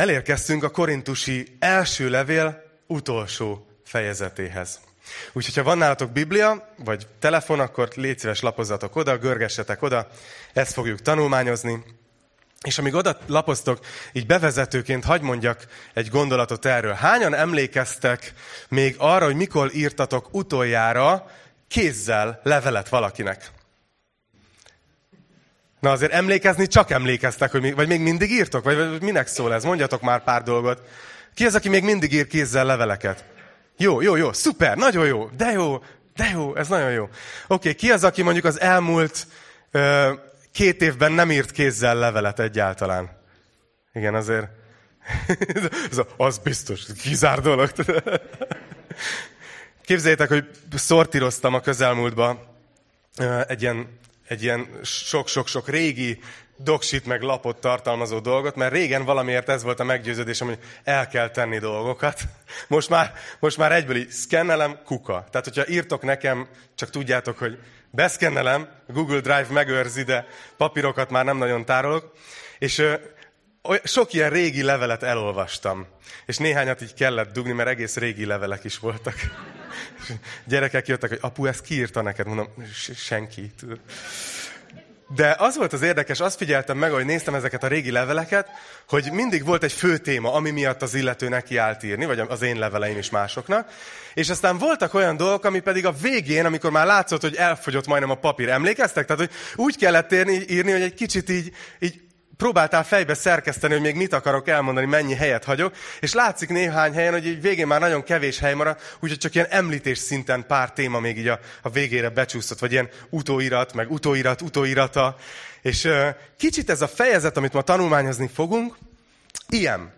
elérkeztünk a korintusi első levél utolsó fejezetéhez. Úgyhogy, ha van nálatok Biblia, vagy telefon, akkor légy szíves lapozzatok oda, görgessetek oda, ezt fogjuk tanulmányozni. És amíg oda lapoztok, így bevezetőként hagy mondjak egy gondolatot erről. Hányan emlékeztek még arra, hogy mikor írtatok utoljára kézzel levelet valakinek? Na azért emlékezni csak emlékeztek, hogy mi, vagy még mindig írtok? Vagy minek szól ez? Mondjatok már pár dolgot. Ki az, aki még mindig ír kézzel leveleket? Jó, jó, jó, szuper, nagyon jó, de jó, de jó, ez nagyon jó. Oké, okay, ki az, aki mondjuk az elmúlt ö, két évben nem írt kézzel levelet egyáltalán? Igen, azért. az biztos, kizár dolog. Képzeljétek, hogy szortíroztam a közelmúltba egy ilyen, egy ilyen sok-sok-sok régi doksit meg lapot tartalmazó dolgot, mert régen valamiért ez volt a meggyőződésem, hogy el kell tenni dolgokat. Most már, most már egyből így szkennelem, kuka. Tehát, hogyha írtok nekem, csak tudjátok, hogy beszkennelem, Google Drive megőrzi, de papírokat már nem nagyon tárolok. És sok ilyen régi levelet elolvastam. És néhányat így kellett dugni, mert egész régi levelek is voltak. Gyerekek jöttek, hogy apu, ezt kiírta neked? Mondom, senki. De az volt az érdekes, azt figyeltem meg, hogy néztem ezeket a régi leveleket, hogy mindig volt egy fő téma, ami miatt az illető neki állt írni, vagy az én leveleim is másoknak. És aztán voltak olyan dolgok, ami pedig a végén, amikor már látszott, hogy elfogyott majdnem a papír, emlékeztek? Tehát, hogy úgy kellett írni, írni hogy egy kicsit így, így próbáltál fejbe szerkeszteni, hogy még mit akarok elmondani, mennyi helyet hagyok, és látszik néhány helyen, hogy így végén már nagyon kevés hely marad, úgyhogy csak ilyen említés szinten pár téma még így a, a végére becsúszott, vagy ilyen utóirat, meg utóirat, utóirata. És uh, kicsit ez a fejezet, amit ma tanulmányozni fogunk, ilyen.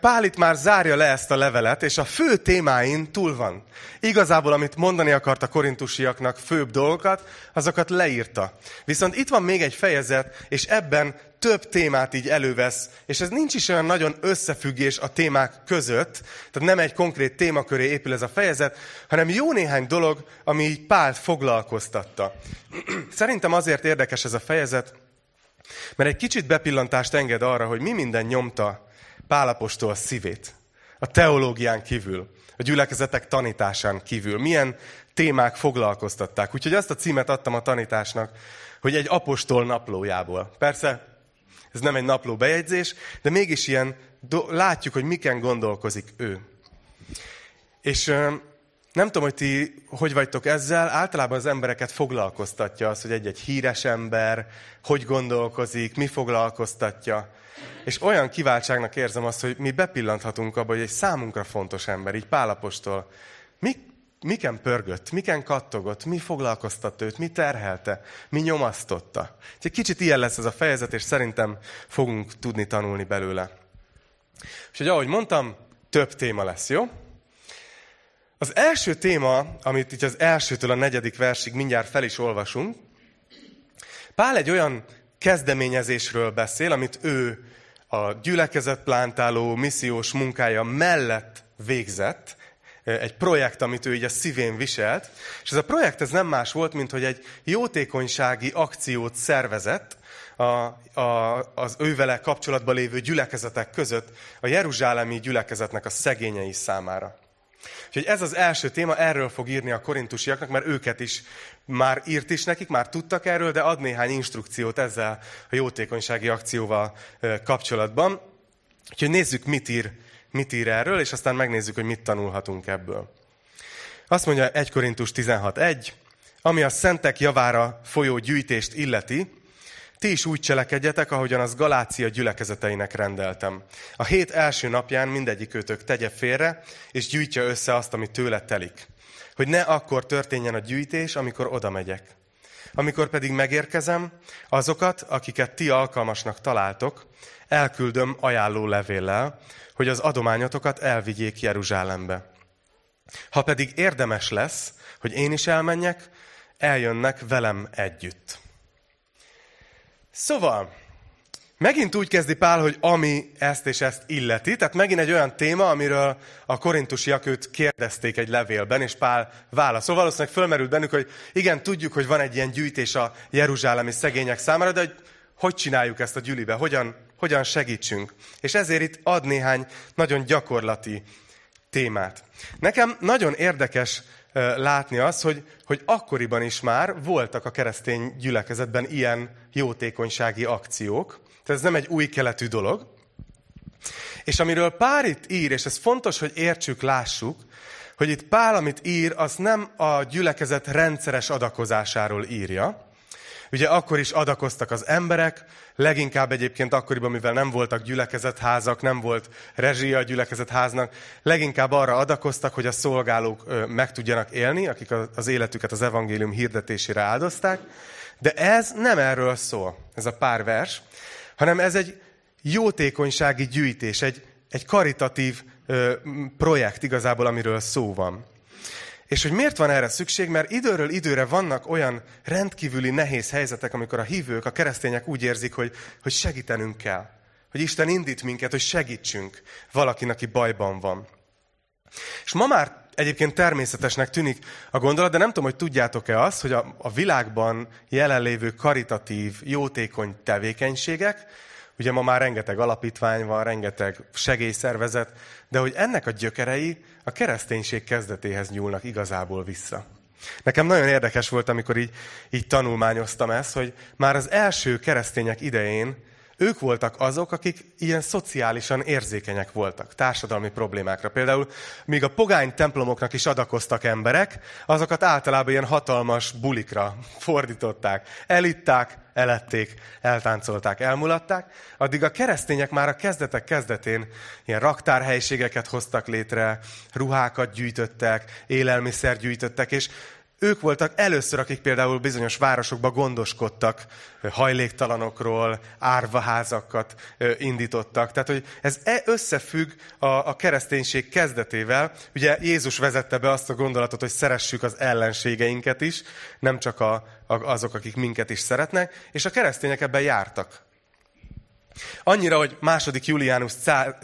Pál itt már zárja le ezt a levelet, és a fő témáin túl van. Igazából, amit mondani akart a korintusiaknak főbb dolgokat, azokat leírta. Viszont itt van még egy fejezet, és ebben több témát így elővesz, és ez nincs is olyan nagyon összefüggés a témák között, tehát nem egy konkrét témaköré épül ez a fejezet, hanem jó néhány dolog, ami így Pált foglalkoztatta. Szerintem azért érdekes ez a fejezet, mert egy kicsit bepillantást enged arra, hogy mi minden nyomta Pálapostól szívét. A teológián kívül, a gyülekezetek tanításán kívül. Milyen témák foglalkoztatták. Úgyhogy azt a címet adtam a tanításnak, hogy egy apostol naplójából. Persze, ez nem egy napló bejegyzés, de mégis ilyen, látjuk, hogy miken gondolkozik ő. És nem tudom, hogy ti hogy vagytok ezzel, általában az embereket foglalkoztatja az, hogy egy-egy híres ember hogy gondolkozik, mi foglalkoztatja. És olyan kiváltságnak érzem azt, hogy mi bepillanthatunk abba, hogy egy számunkra fontos ember, így Pálapostól, mi, miken pörgött, miken kattogott, mi foglalkoztatta őt, mi terhelte, mi nyomasztotta. Egy kicsit ilyen lesz ez a fejezet, és szerintem fogunk tudni tanulni belőle. És hogy ahogy mondtam, több téma lesz, jó? Az első téma, amit itt az elsőtől a negyedik versig mindjárt fel is olvasunk, Pál egy olyan kezdeményezésről beszél, amit ő a gyülekezetplántáló missziós munkája mellett végzett, egy projekt, amit ő így a szívén viselt, és ez a projekt ez nem más volt, mint hogy egy jótékonysági akciót szervezett a, a, az ővele kapcsolatban lévő gyülekezetek között a jeruzsálemi gyülekezetnek a szegényei számára. Úgyhogy ez az első téma, erről fog írni a korintusiaknak, mert őket is már írt is nekik, már tudtak erről, de ad néhány instrukciót ezzel a jótékonysági akcióval kapcsolatban. Úgyhogy nézzük, mit ír, mit ír erről, és aztán megnézzük, hogy mit tanulhatunk ebből. Azt mondja 1 Korintus 16.1, ami a szentek javára folyó gyűjtést illeti, ti is úgy cselekedjetek, ahogyan az Galácia gyülekezeteinek rendeltem. A hét első napján mindegyik őtök tegye félre, és gyűjtje össze azt, ami tőle telik. Hogy ne akkor történjen a gyűjtés, amikor oda megyek. Amikor pedig megérkezem, azokat, akiket ti alkalmasnak találtok, elküldöm ajánló levéllel, hogy az adományotokat elvigyék Jeruzsálembe. Ha pedig érdemes lesz, hogy én is elmenjek, eljönnek velem együtt. Szóval, megint úgy kezdi Pál, hogy ami ezt és ezt illeti, tehát megint egy olyan téma, amiről a korintusiak őt kérdezték egy levélben, és Pál válaszol. Valószínűleg fölmerült bennük, hogy igen, tudjuk, hogy van egy ilyen gyűjtés a jeruzsálemi szegények számára, de hogy, hogy csináljuk ezt a gyülibe, hogyan, hogyan segítsünk. És ezért itt ad néhány nagyon gyakorlati témát. Nekem nagyon érdekes látni azt, hogy, hogy akkoriban is már voltak a keresztény gyülekezetben ilyen jótékonysági akciók. Tehát ez nem egy új keletű dolog. És amiről Pár itt ír, és ez fontos, hogy értsük, lássuk, hogy itt Pál, amit ír, az nem a gyülekezet rendszeres adakozásáról írja. Ugye akkor is adakoztak az emberek, leginkább egyébként akkoriban, mivel nem voltak gyülekezetházak, nem volt rezsia a gyülekezetháznak, leginkább arra adakoztak, hogy a szolgálók meg tudjanak élni, akik az életüket az evangélium hirdetésére áldozták. De ez nem erről szól, ez a pár vers, hanem ez egy jótékonysági gyűjtés, egy, egy karitatív ö, projekt igazából, amiről szó van. És hogy miért van erre szükség? Mert időről időre vannak olyan rendkívüli nehéz helyzetek, amikor a hívők, a keresztények úgy érzik, hogy, hogy segítenünk kell. Hogy Isten indít minket, hogy segítsünk valakinek, aki bajban van. És ma már egyébként természetesnek tűnik a gondolat, de nem tudom, hogy tudjátok-e azt, hogy a, a világban jelenlévő karitatív, jótékony tevékenységek, Ugye ma már rengeteg alapítvány van, rengeteg segélyszervezet, de hogy ennek a gyökerei a kereszténység kezdetéhez nyúlnak igazából vissza. Nekem nagyon érdekes volt, amikor így, így tanulmányoztam ezt, hogy már az első keresztények idején ők voltak azok, akik ilyen szociálisan érzékenyek voltak társadalmi problémákra. Például, míg a pogány templomoknak is adakoztak emberek, azokat általában ilyen hatalmas bulikra fordították. Elitták, elették, eltáncolták, elmulatták, addig a keresztények már a kezdetek kezdetén ilyen raktárhelyiségeket hoztak létre, ruhákat gyűjtöttek, élelmiszer gyűjtöttek, és ők voltak először, akik például bizonyos városokba gondoskodtak hajléktalanokról, árvaházakat indítottak. Tehát, hogy ez e összefügg a, a kereszténység kezdetével. Ugye Jézus vezette be azt a gondolatot, hogy szeressük az ellenségeinket is, nem csak a, a, azok, akik minket is szeretnek, és a keresztények ebben jártak. Annyira, hogy második Juliánus cá,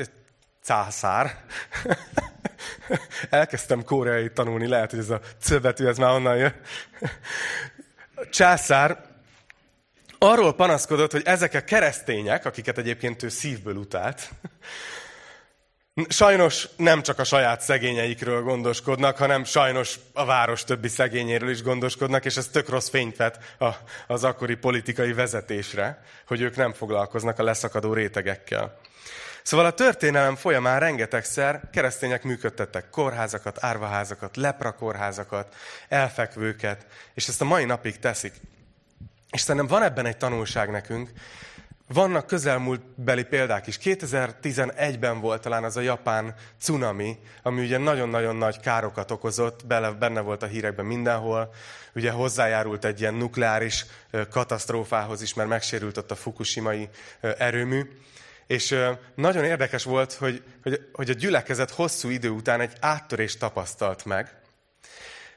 cászár, Elkezdtem koreai tanulni, lehet, hogy ez a cöbetű, ez már onnan jön. Császár arról panaszkodott, hogy ezek a keresztények, akiket egyébként ő szívből utált, sajnos nem csak a saját szegényeikről gondoskodnak, hanem sajnos a város többi szegényéről is gondoskodnak, és ez tök rossz fényt vet az akkori politikai vezetésre, hogy ők nem foglalkoznak a leszakadó rétegekkel. Szóval a történelem folyamán rengetegszer keresztények működtettek kórházakat, árvaházakat, leprakórházakat, elfekvőket, és ezt a mai napig teszik. És szerintem van ebben egy tanulság nekünk. Vannak közelmúltbeli példák is. 2011-ben volt talán az a japán cunami, ami ugye nagyon-nagyon nagy károkat okozott, benne volt a hírekben mindenhol. Ugye hozzájárult egy ilyen nukleáris katasztrófához is, mert megsérült ott a fukushimai erőmű. És nagyon érdekes volt, hogy, hogy, hogy a gyülekezet hosszú idő után egy áttörést tapasztalt meg,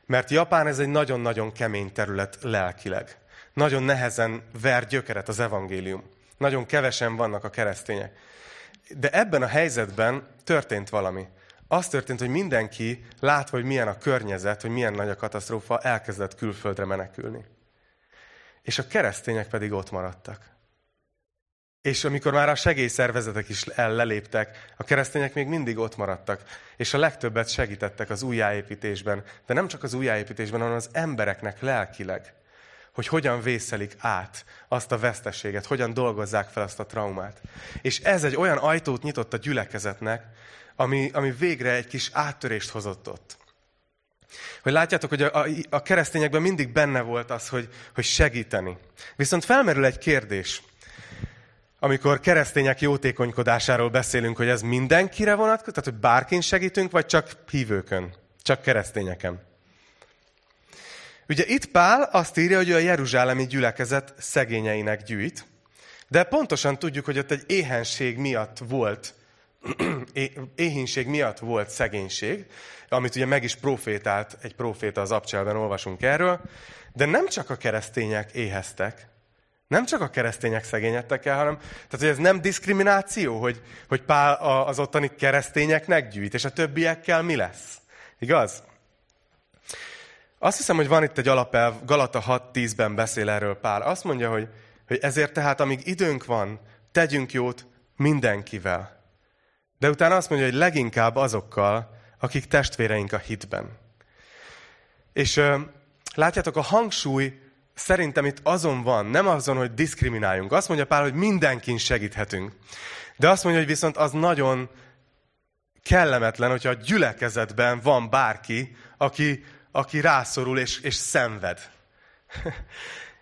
mert Japán ez egy nagyon-nagyon kemény terület lelkileg. Nagyon nehezen ver gyökeret az evangélium. Nagyon kevesen vannak a keresztények. De ebben a helyzetben történt valami. Az történt, hogy mindenki látva, hogy milyen a környezet, hogy milyen nagy a katasztrófa, elkezdett külföldre menekülni. És a keresztények pedig ott maradtak. És amikor már a segélyszervezetek is leléptek, a keresztények még mindig ott maradtak, és a legtöbbet segítettek az újjáépítésben, de nem csak az újjáépítésben, hanem az embereknek lelkileg, hogy hogyan vészelik át azt a veszteséget, hogyan dolgozzák fel azt a traumát. És ez egy olyan ajtót nyitott a gyülekezetnek, ami, ami végre egy kis áttörést hozott ott. Hogy látjátok, hogy a, a, a keresztényekben mindig benne volt az, hogy, hogy segíteni. Viszont felmerül egy kérdés – amikor keresztények jótékonykodásáról beszélünk, hogy ez mindenkire vonatkozik, tehát hogy bárkin segítünk, vagy csak hívőkön, csak keresztényeken. Ugye itt Pál azt írja, hogy a jeruzsálemi gyülekezet szegényeinek gyűjt, de pontosan tudjuk, hogy ott egy éhenség miatt volt, éhínség miatt volt szegénység, amit ugye meg is profétált egy proféta az abcselben, olvasunk erről, de nem csak a keresztények éheztek, nem csak a keresztények szegényedtek el, hanem tehát, hogy ez nem diszkrimináció, hogy, hogy Pál az ottani keresztényeknek gyűjt, és a többiekkel mi lesz. Igaz? Azt hiszem, hogy van itt egy alapelv, Galata 6.10-ben beszél erről Pál. Azt mondja, hogy, hogy ezért tehát, amíg időnk van, tegyünk jót mindenkivel. De utána azt mondja, hogy leginkább azokkal, akik testvéreink a hitben. És látjátok, a hangsúly szerintem itt azon van, nem azon, hogy diszkrimináljunk. Azt mondja Pál, hogy mindenkin segíthetünk. De azt mondja, hogy viszont az nagyon kellemetlen, hogyha a gyülekezetben van bárki, aki, aki rászorul és, és szenved.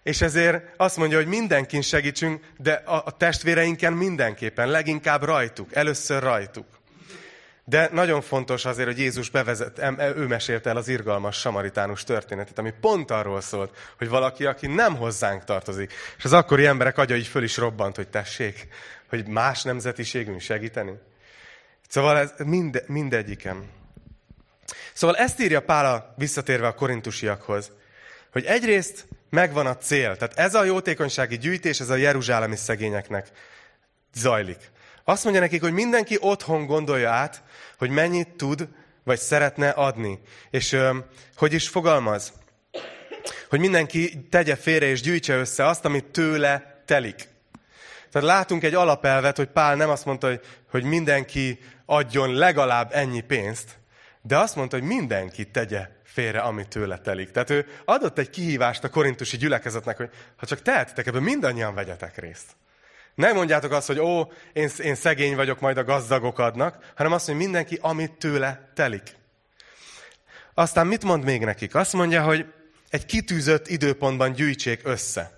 és ezért azt mondja, hogy mindenkin segítsünk, de a, a testvéreinken mindenképpen, leginkább rajtuk, először rajtuk. De nagyon fontos azért, hogy Jézus bevezet, ő mesélte el az irgalmas samaritánus történetet, ami pont arról szólt, hogy valaki, aki nem hozzánk tartozik. És az akkori emberek agya így föl is robbant, hogy tessék, hogy más nemzetiségünk segíteni. Szóval ez mind, mindegyiken. Szóval ezt írja Pál visszatérve a korintusiakhoz, hogy egyrészt megvan a cél. Tehát ez a jótékonysági gyűjtés, ez a jeruzsálemi szegényeknek zajlik. Azt mondja nekik, hogy mindenki otthon gondolja át, hogy mennyit tud, vagy szeretne adni. És hogy is fogalmaz? Hogy mindenki tegye félre és gyűjtse össze azt, amit tőle telik. Tehát látunk egy alapelvet, hogy Pál nem azt mondta, hogy, hogy mindenki adjon legalább ennyi pénzt, de azt mondta, hogy mindenki tegye félre, ami tőle telik. Tehát ő adott egy kihívást a korintusi gyülekezetnek, hogy ha csak tehetitek, ebből mindannyian vegyetek részt. Nem mondjátok azt, hogy ó, én, én szegény vagyok, majd a gazdagok adnak, hanem azt, hogy mindenki, amit tőle telik. Aztán mit mond még nekik? Azt mondja, hogy egy kitűzött időpontban gyűjtsék össze.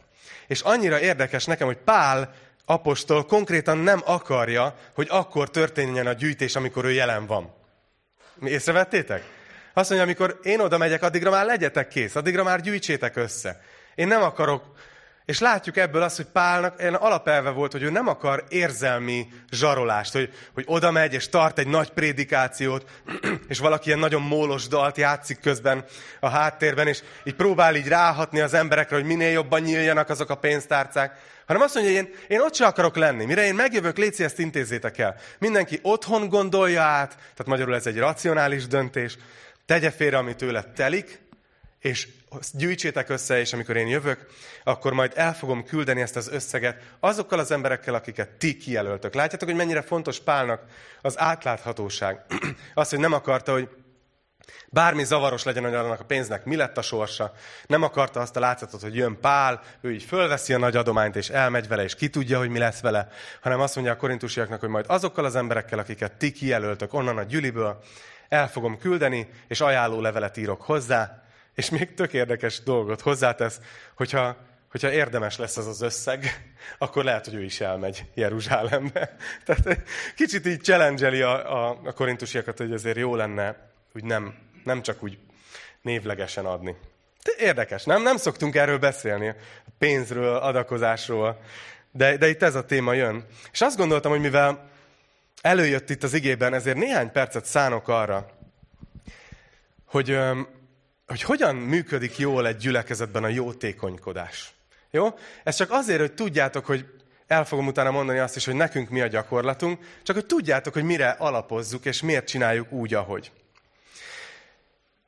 És annyira érdekes nekem, hogy Pál apostol konkrétan nem akarja, hogy akkor történjen a gyűjtés, amikor ő jelen van. Észrevettétek? Azt mondja, amikor én oda megyek, addigra már legyetek kész, addigra már gyűjtsétek össze. Én nem akarok és látjuk ebből azt, hogy Pálnak ilyen alapelve volt, hogy ő nem akar érzelmi zsarolást, hogy, hogy oda megy és tart egy nagy prédikációt, és valaki ilyen nagyon mólos dalt játszik közben a háttérben, és így próbál így ráhatni az emberekre, hogy minél jobban nyíljanak azok a pénztárcák, hanem azt mondja, hogy én, én ott sem akarok lenni. Mire én megjövök, Léci, ezt intézzétek el. Mindenki otthon gondolja át, tehát magyarul ez egy racionális döntés, tegye félre, ami tőle telik, és gyűjtsétek össze, és amikor én jövök, akkor majd el fogom küldeni ezt az összeget azokkal az emberekkel, akiket ti kijelöltök. Látjátok, hogy mennyire fontos Pálnak az átláthatóság. Az, hogy nem akarta, hogy bármi zavaros legyen, hogy annak a pénznek mi lett a sorsa. Nem akarta azt a látszatot, hogy jön Pál, ő így fölveszi a nagy adományt, és elmegy vele, és ki tudja, hogy mi lesz vele, hanem azt mondja a korintusiaknak, hogy majd azokkal az emberekkel, akiket ti kijelöltök onnan a gyűliből, el fogom küldeni, és ajánló levelet írok hozzá, és még tök érdekes dolgot hozzátesz, hogyha, hogyha érdemes lesz az az összeg, akkor lehet, hogy ő is elmegy Jeruzsálembe. Tehát kicsit így challenge a, a, a korintusiakat, hogy azért jó lenne, hogy nem, nem csak úgy névlegesen adni. De érdekes, nem? Nem szoktunk erről beszélni, a pénzről, adakozásról, de, de itt ez a téma jön. És azt gondoltam, hogy mivel előjött itt az igében, ezért néhány percet szánok arra, hogy hogy hogyan működik jól egy gyülekezetben a jótékonykodás. Jó? Ez csak azért, hogy tudjátok, hogy el fogom utána mondani azt is, hogy nekünk mi a gyakorlatunk, csak hogy tudjátok, hogy mire alapozzuk, és miért csináljuk úgy, ahogy.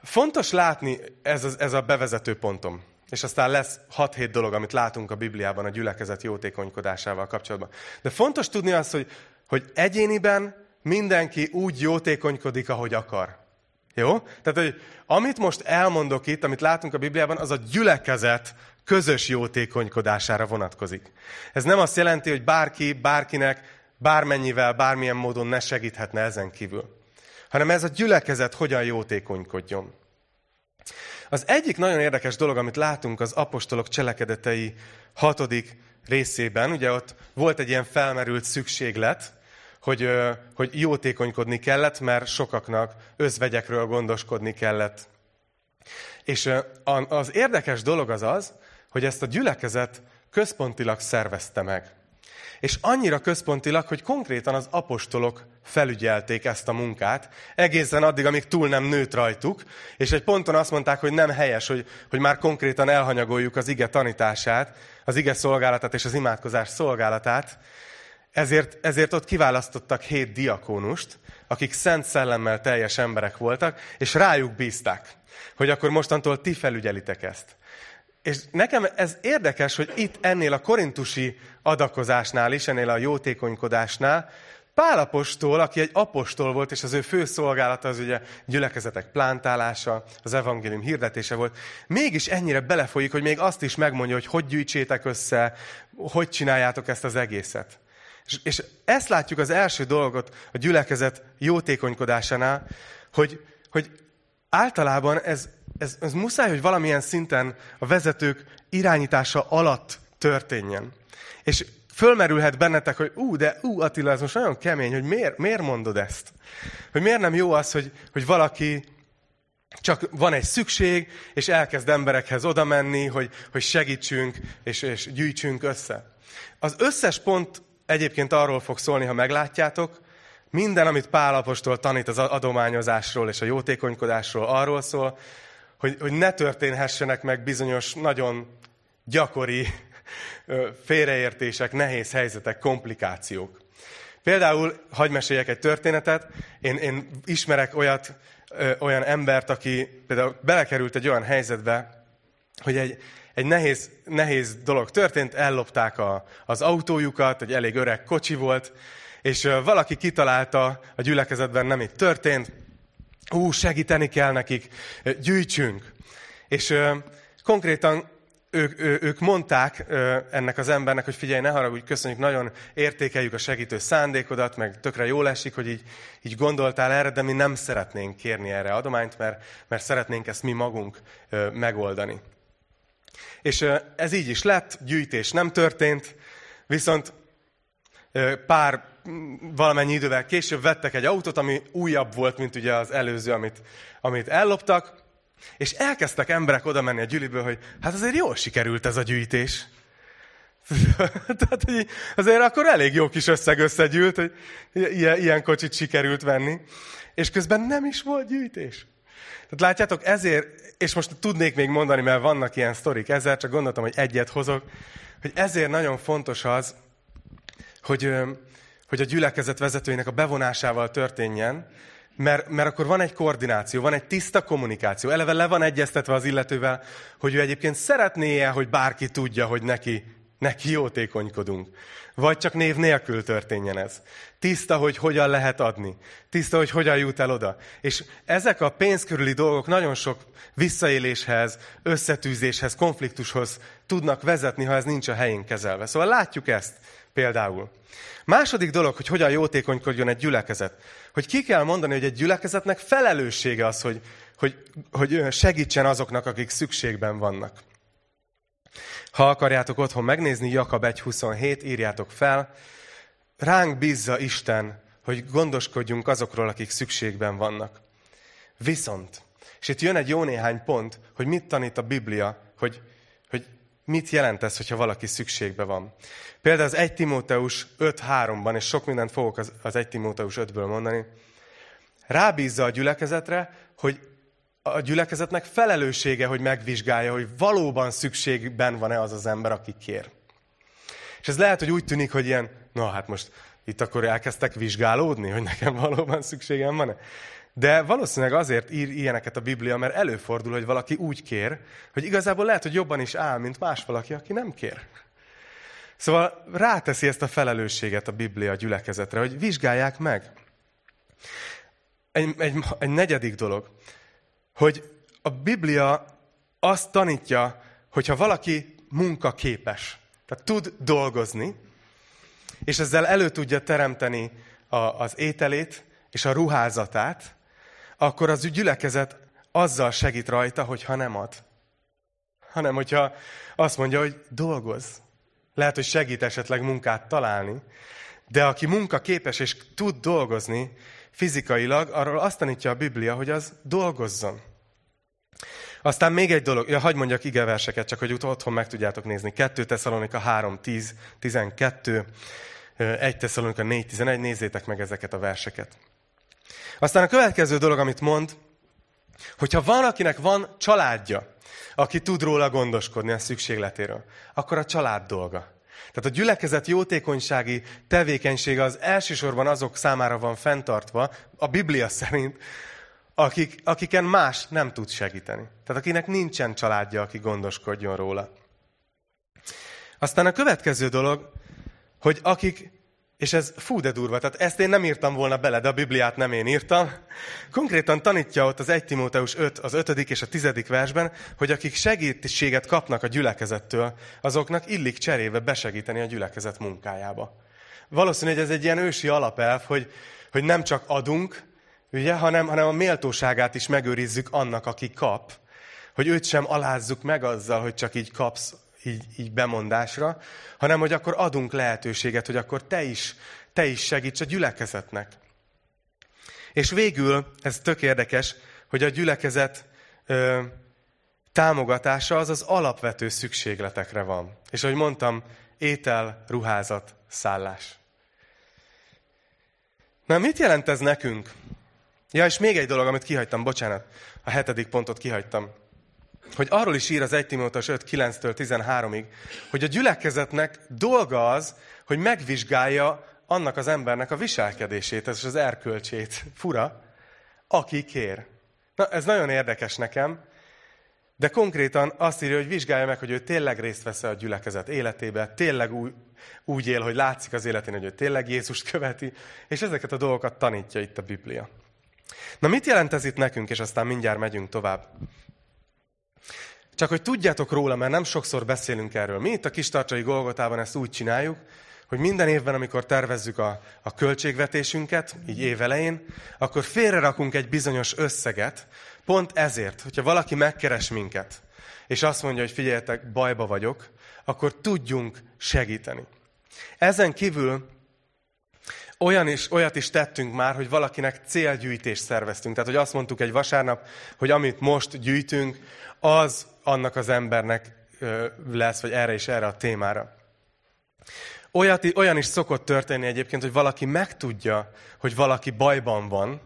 Fontos látni ez, a, ez a bevezető pontom. És aztán lesz 6-7 dolog, amit látunk a Bibliában a gyülekezet jótékonykodásával kapcsolatban. De fontos tudni azt, hogy, hogy egyéniben mindenki úgy jótékonykodik, ahogy akar. Jó? Tehát, hogy amit most elmondok itt, amit látunk a Bibliában, az a gyülekezet közös jótékonykodására vonatkozik. Ez nem azt jelenti, hogy bárki, bárkinek, bármennyivel, bármilyen módon ne segíthetne ezen kívül. Hanem ez a gyülekezet hogyan jótékonykodjon. Az egyik nagyon érdekes dolog, amit látunk az apostolok cselekedetei hatodik részében, ugye ott volt egy ilyen felmerült szükséglet, hogy, hogy jótékonykodni kellett, mert sokaknak özvegyekről gondoskodni kellett. És az érdekes dolog az az, hogy ezt a gyülekezet központilag szervezte meg. És annyira központilag, hogy konkrétan az apostolok felügyelték ezt a munkát, egészen addig, amíg túl nem nőtt rajtuk, és egy ponton azt mondták, hogy nem helyes, hogy, hogy már konkrétan elhanyagoljuk az ige tanítását, az ige szolgálatát és az imádkozás szolgálatát, ezért, ezért ott kiválasztottak hét diakónust, akik szent szellemmel teljes emberek voltak, és rájuk bízták, hogy akkor mostantól ti felügyelitek ezt. És nekem ez érdekes, hogy itt ennél a korintusi adakozásnál is, ennél a jótékonykodásnál, Pálapostól, aki egy apostol volt, és az ő fő szolgálata az ugye gyülekezetek plántálása, az evangélium hirdetése volt, mégis ennyire belefolyik, hogy még azt is megmondja, hogy hogy gyűjtsétek össze, hogy csináljátok ezt az egészet. És, és ezt látjuk az első dolgot a gyülekezet jótékonykodásánál, hogy, hogy általában ez, ez, ez muszáj, hogy valamilyen szinten a vezetők irányítása alatt történjen. És fölmerülhet bennetek, hogy ú, de ú, Attila, ez most nagyon kemény, hogy miért, miért mondod ezt? Hogy miért nem jó az, hogy, hogy valaki csak van egy szükség, és elkezd emberekhez oda menni, hogy, hogy segítsünk, és, és gyűjtsünk össze. Az összes pont egyébként arról fog szólni, ha meglátjátok, minden, amit Pál apostol tanít az adományozásról és a jótékonykodásról, arról szól, hogy, hogy ne történhessenek meg bizonyos nagyon gyakori félreértések, nehéz helyzetek, komplikációk. Például, hagy meséljek egy történetet, én, én ismerek olyat, olyan embert, aki például belekerült egy olyan helyzetbe, hogy egy, egy nehéz, nehéz dolog történt, ellopták a, az autójukat, egy elég öreg kocsi volt, és valaki kitalálta a gyülekezetben, nem itt történt, ú, segíteni kell nekik, gyűjtsünk. És konkrétan ők, ő, ők mondták ennek az embernek, hogy figyelj, ne haragudj, köszönjük, nagyon értékeljük a segítő szándékodat, meg tökre jól esik, hogy így, így gondoltál erre, de mi nem szeretnénk kérni erre adományt, mert, mert szeretnénk ezt mi magunk megoldani. És ez így is lett, gyűjtés nem történt, viszont pár valamennyi idővel később vettek egy autót, ami újabb volt, mint ugye az előző, amit, amit elloptak, és elkezdtek emberek oda menni a gyűliből, hogy hát azért jól sikerült ez a gyűjtés. Tehát hogy azért akkor elég jó kis összeg összegyűlt, hogy ilyen, ilyen kocsit sikerült venni. És közben nem is volt gyűjtés. Tehát látjátok, ezért, és most tudnék még mondani, mert vannak ilyen sztorik ezzel, csak gondoltam, hogy egyet hozok, hogy ezért nagyon fontos az, hogy, hogy a gyülekezet vezetőinek a bevonásával történjen, mert, mert akkor van egy koordináció, van egy tiszta kommunikáció. Eleve le van egyeztetve az illetővel, hogy ő egyébként szeretné-e, hogy bárki tudja, hogy neki, neki jótékonykodunk. Vagy csak név nélkül történjen ez. Tiszta, hogy hogyan lehet adni. Tiszta, hogy hogyan jut el oda. És ezek a pénz körüli dolgok nagyon sok visszaéléshez, összetűzéshez, konfliktushoz tudnak vezetni, ha ez nincs a helyén kezelve. Szóval látjuk ezt például. Második dolog, hogy hogyan jótékonykodjon egy gyülekezet. Hogy ki kell mondani, hogy egy gyülekezetnek felelőssége az, hogy, hogy, hogy segítsen azoknak, akik szükségben vannak. Ha akarjátok otthon megnézni, Jakab 1.27, írjátok fel, ránk bízza Isten, hogy gondoskodjunk azokról, akik szükségben vannak. Viszont, és itt jön egy jó néhány pont, hogy mit tanít a Biblia, hogy, hogy mit jelent ez, hogyha valaki szükségbe van. Például az 1 Timóteus 5.3-ban, és sok mindent fogok az, az 1 Timóteus 5-ből mondani, rábízza a gyülekezetre, hogy a gyülekezetnek felelőssége, hogy megvizsgálja, hogy valóban szükségben van-e az az ember, aki kér. És ez lehet, hogy úgy tűnik, hogy ilyen, na hát most itt akkor elkezdtek vizsgálódni, hogy nekem valóban szükségem van-e. De valószínűleg azért ír ilyeneket a Biblia, mert előfordul, hogy valaki úgy kér, hogy igazából lehet, hogy jobban is áll, mint más valaki, aki nem kér. Szóval ráteszi ezt a felelősséget a Biblia a gyülekezetre, hogy vizsgálják meg. Egy, egy, egy negyedik dolog, hogy a Biblia azt tanítja, hogyha valaki munkaképes, tehát tud dolgozni, és ezzel elő tudja teremteni a, az ételét és a ruházatát, akkor az gyülekezet azzal segít rajta, hogyha nem ad. Hanem, hogyha azt mondja, hogy dolgoz. Lehet, hogy segít esetleg munkát találni, de aki munkaképes és tud dolgozni fizikailag, arról azt tanítja a Biblia, hogy az dolgozzon. Aztán még egy dolog, ja, hagyd mondjak igeverseket, csak hogy otthon meg tudjátok nézni. 2 Tesszalonika 3, 10, 12, 1 Tesszalonika 4, 11, nézzétek meg ezeket a verseket. Aztán a következő dolog, amit mond, hogyha van, akinek van családja, aki tud róla gondoskodni a szükségletéről, akkor a család dolga. Tehát a gyülekezet jótékonysági tevékenysége az elsősorban azok számára van fenntartva, a Biblia szerint, akik, akiken más nem tud segíteni. Tehát akinek nincsen családja, aki gondoskodjon róla. Aztán a következő dolog, hogy akik, és ez fú de durva, tehát ezt én nem írtam volna bele, de a Bibliát nem én írtam. Konkrétan tanítja ott az 1 Timóteus 5, az 5. és a 10. versben, hogy akik segítséget kapnak a gyülekezettől, azoknak illik cserébe besegíteni a gyülekezet munkájába. Valószínű, hogy ez egy ilyen ősi alapelv, hogy, hogy nem csak adunk, ugye, hanem, hanem a méltóságát is megőrizzük annak, aki kap. Hogy őt sem alázzuk meg azzal, hogy csak így kapsz így, így bemondásra, hanem hogy akkor adunk lehetőséget, hogy akkor te is, te is segíts a gyülekezetnek. És végül, ez tök érdekes, hogy a gyülekezet ö, támogatása az az alapvető szükségletekre van. És ahogy mondtam, étel, ruházat, szállás. Na, mit jelent ez nekünk? Ja, és még egy dolog, amit kihagytam, bocsánat, a hetedik pontot kihagytam. Hogy arról is ír az 1 Timóteus 5, 9-től 13-ig, hogy a gyülekezetnek dolga az, hogy megvizsgálja annak az embernek a viselkedését, és az erkölcsét. Fura, aki kér. Na, ez nagyon érdekes nekem, de konkrétan azt írja, hogy vizsgálja meg, hogy ő tényleg részt vesz a gyülekezet életébe, tényleg úgy, úgy él, hogy látszik az életén, hogy ő tényleg Jézust követi, és ezeket a dolgokat tanítja itt a Biblia. Na mit jelent ez itt nekünk, és aztán mindjárt megyünk tovább. Csak hogy tudjátok róla, mert nem sokszor beszélünk erről. Mi itt a Kistarcsai Golgotában ezt úgy csináljuk, hogy minden évben, amikor tervezzük a, a költségvetésünket, így évelején, akkor félrerakunk egy bizonyos összeget, pont ezért, hogyha valaki megkeres minket, és azt mondja, hogy figyeljetek, bajba vagyok, akkor tudjunk segíteni. Ezen kívül olyan is, olyat is tettünk már, hogy valakinek célgyűjtést szerveztünk. Tehát, hogy azt mondtuk egy vasárnap, hogy amit most gyűjtünk, az annak az embernek lesz, vagy erre és erre a témára. Olyat, olyan is szokott történni egyébként, hogy valaki megtudja, hogy valaki bajban van,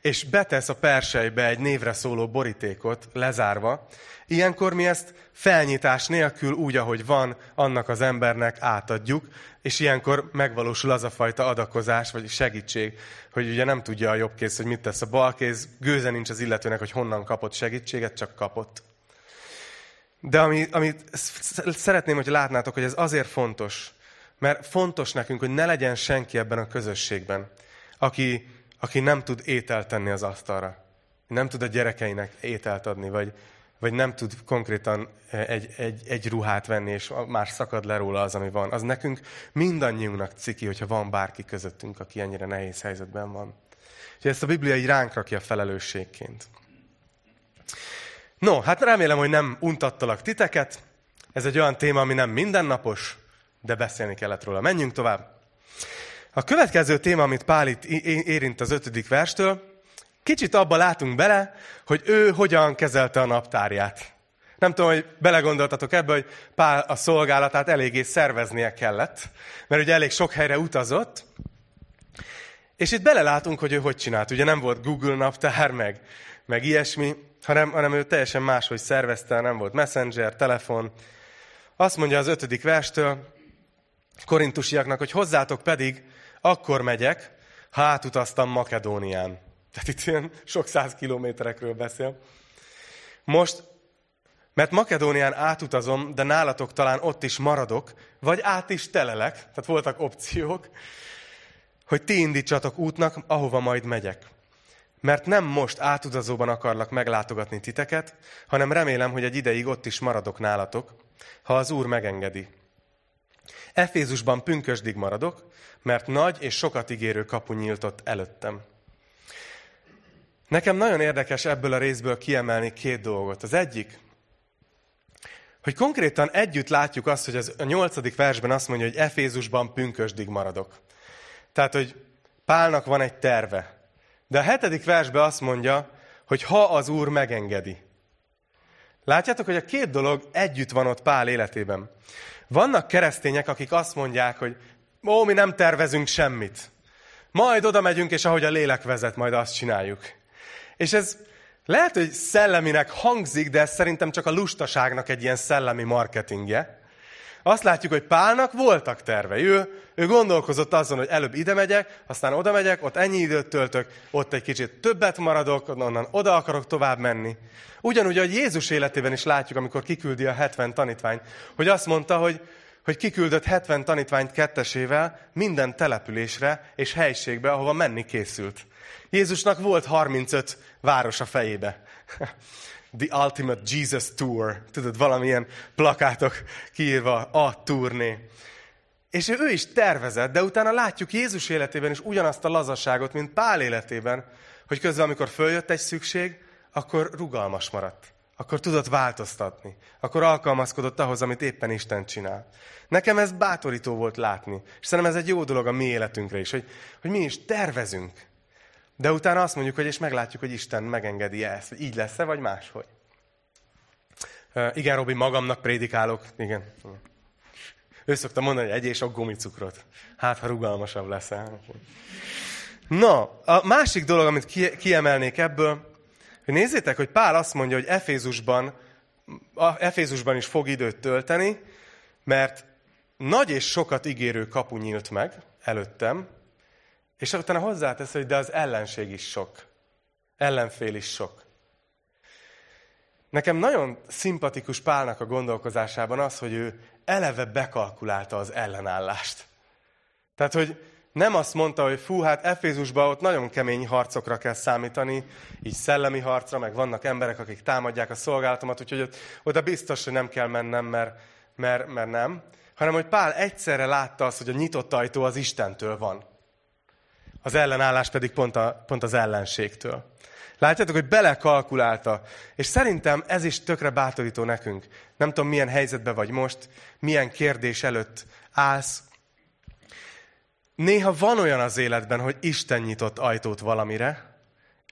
és betesz a persejbe egy névre szóló borítékot lezárva, ilyenkor mi ezt felnyitás nélkül, úgy, ahogy van, annak az embernek átadjuk, és ilyenkor megvalósul az a fajta adakozás, vagy segítség, hogy ugye nem tudja a jobb kéz, hogy mit tesz a bal kéz, gőze nincs az illetőnek, hogy honnan kapott segítséget, csak kapott. De ami, amit szeretném, hogy látnátok, hogy ez azért fontos, mert fontos nekünk, hogy ne legyen senki ebben a közösségben, aki, aki nem tud ételt tenni az asztalra. Nem tud a gyerekeinek ételt adni, vagy, vagy nem tud konkrétan egy, egy, egy ruhát venni, és már szakad le róla az, ami van. Az nekünk mindannyiunknak ciki, hogyha van bárki közöttünk, aki ennyire nehéz helyzetben van. És ezt a Biblia így ránk rakja felelősségként. No, hát remélem, hogy nem untattalak titeket. Ez egy olyan téma, ami nem mindennapos, de beszélni kellett róla. Menjünk tovább. A következő téma, amit Pál itt érint az ötödik verstől, kicsit abba látunk bele, hogy ő hogyan kezelte a naptárját. Nem tudom, hogy belegondoltatok ebbe, hogy Pál a szolgálatát eléggé szerveznie kellett, mert ugye elég sok helyre utazott, és itt belelátunk, hogy ő hogy csinált. Ugye nem volt Google naptár, meg, meg ilyesmi, hanem, hanem ő teljesen máshogy szervezte, nem volt messenger, telefon. Azt mondja az ötödik verstől, korintusiaknak, hogy hozzátok pedig, akkor megyek, ha átutaztam Makedónián. Tehát itt ilyen sok száz kilométerekről beszél. Most, mert Makedónián átutazom, de nálatok talán ott is maradok, vagy át is telelek, tehát voltak opciók, hogy ti indítsatok útnak, ahova majd megyek. Mert nem most átutazóban akarlak meglátogatni titeket, hanem remélem, hogy egy ideig ott is maradok nálatok, ha az Úr megengedi. Efézusban pünkösdig maradok, mert nagy és sokat ígérő kapu nyíltott előttem. Nekem nagyon érdekes ebből a részből kiemelni két dolgot. Az egyik, hogy konkrétan együtt látjuk azt, hogy az a nyolcadik versben azt mondja, hogy Efézusban pünkösdig maradok. Tehát, hogy Pálnak van egy terve. De a hetedik versben azt mondja, hogy ha az Úr megengedi. Látjátok, hogy a két dolog együtt van ott Pál életében. Vannak keresztények, akik azt mondják, hogy ó, mi nem tervezünk semmit. Majd oda megyünk, és ahogy a lélek vezet, majd azt csináljuk. És ez lehet, hogy szelleminek hangzik, de ez szerintem csak a lustaságnak egy ilyen szellemi marketingje. Azt látjuk, hogy Pálnak voltak tervei. Ő, ő gondolkozott azon, hogy előbb ide megyek, aztán oda megyek, ott ennyi időt töltök, ott egy kicsit többet maradok, onnan oda akarok tovább menni. Ugyanúgy, hogy Jézus életében is látjuk, amikor kiküldi a 70 tanítványt, hogy azt mondta, hogy, hogy kiküldött 70 tanítványt kettesével minden településre és helységbe, ahova menni készült. Jézusnak volt 35 város a fejébe. The Ultimate Jesus Tour. Tudod, valamilyen plakátok kiírva a turné. És ő is tervezett, de utána látjuk Jézus életében is ugyanazt a lazaságot, mint Pál életében, hogy közben, amikor följött egy szükség, akkor rugalmas maradt. Akkor tudott változtatni. Akkor alkalmazkodott ahhoz, amit éppen Isten csinál. Nekem ez bátorító volt látni. És szerintem ez egy jó dolog a mi életünkre is, hogy, hogy mi is tervezünk. De utána azt mondjuk, hogy és meglátjuk, hogy Isten megengedi ezt, hogy így lesz-e, vagy máshogy. Uh, igen, Robi, magamnak prédikálok. Igen. Ő szokta mondani, hogy egyés a gumicukrot. Hát, ha rugalmasabb leszel. Na, a másik dolog, amit kiemelnék ebből, hogy nézzétek, hogy Pál azt mondja, hogy Efézusban, Efézusban is fog időt tölteni, mert nagy és sokat ígérő kapu nyílt meg előttem, és utána hozzátesz, hogy de az ellenség is sok. Ellenfél is sok. Nekem nagyon szimpatikus Pálnak a gondolkozásában az, hogy ő eleve bekalkulálta az ellenállást. Tehát, hogy nem azt mondta, hogy fú, hát Efézusban ott nagyon kemény harcokra kell számítani, így szellemi harcra, meg vannak emberek, akik támadják a szolgálatomat, úgyhogy ott, oda biztos, hogy nem kell mennem, mert, mert, mert nem. Hanem, hogy Pál egyszerre látta azt, hogy a nyitott ajtó az Istentől van. Az ellenállás pedig pont, a, pont az ellenségtől. Látjátok, hogy belekalkulálta. És szerintem ez is tökre bátorító nekünk. Nem tudom, milyen helyzetben vagy most, milyen kérdés előtt állsz. Néha van olyan az életben, hogy Isten nyitott ajtót valamire,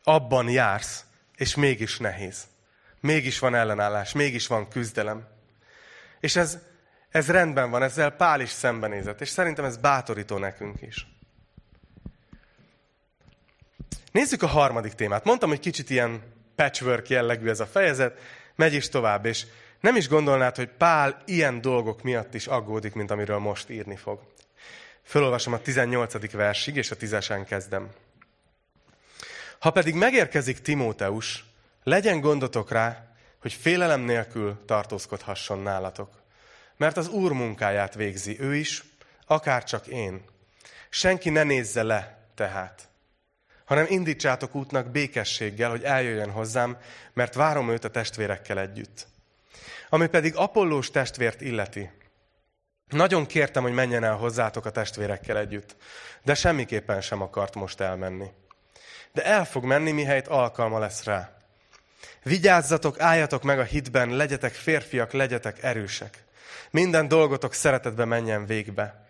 abban jársz, és mégis nehéz. Mégis van ellenállás, mégis van küzdelem. És ez, ez rendben van, ezzel Pál is szembenézett, és szerintem ez bátorító nekünk is. Nézzük a harmadik témát. Mondtam, hogy kicsit ilyen patchwork jellegű ez a fejezet, megy is tovább, és nem is gondolnád, hogy Pál ilyen dolgok miatt is aggódik, mint amiről most írni fog. Fölolvasom a 18. versig, és a tízesen kezdem. Ha pedig megérkezik Timóteus, legyen gondotok rá, hogy félelem nélkül tartózkodhasson nálatok. Mert az Úr munkáját végzi ő is, akár csak én. Senki ne nézze le tehát hanem indítsátok útnak békességgel, hogy eljöjjön hozzám, mert várom őt a testvérekkel együtt. Ami pedig Apollós testvért illeti. Nagyon kértem, hogy menjen el hozzátok a testvérekkel együtt, de semmiképpen sem akart most elmenni. De el fog menni, mihelyt alkalma lesz rá. Vigyázzatok, álljatok meg a hitben, legyetek férfiak, legyetek erősek. Minden dolgotok szeretetbe menjen végbe.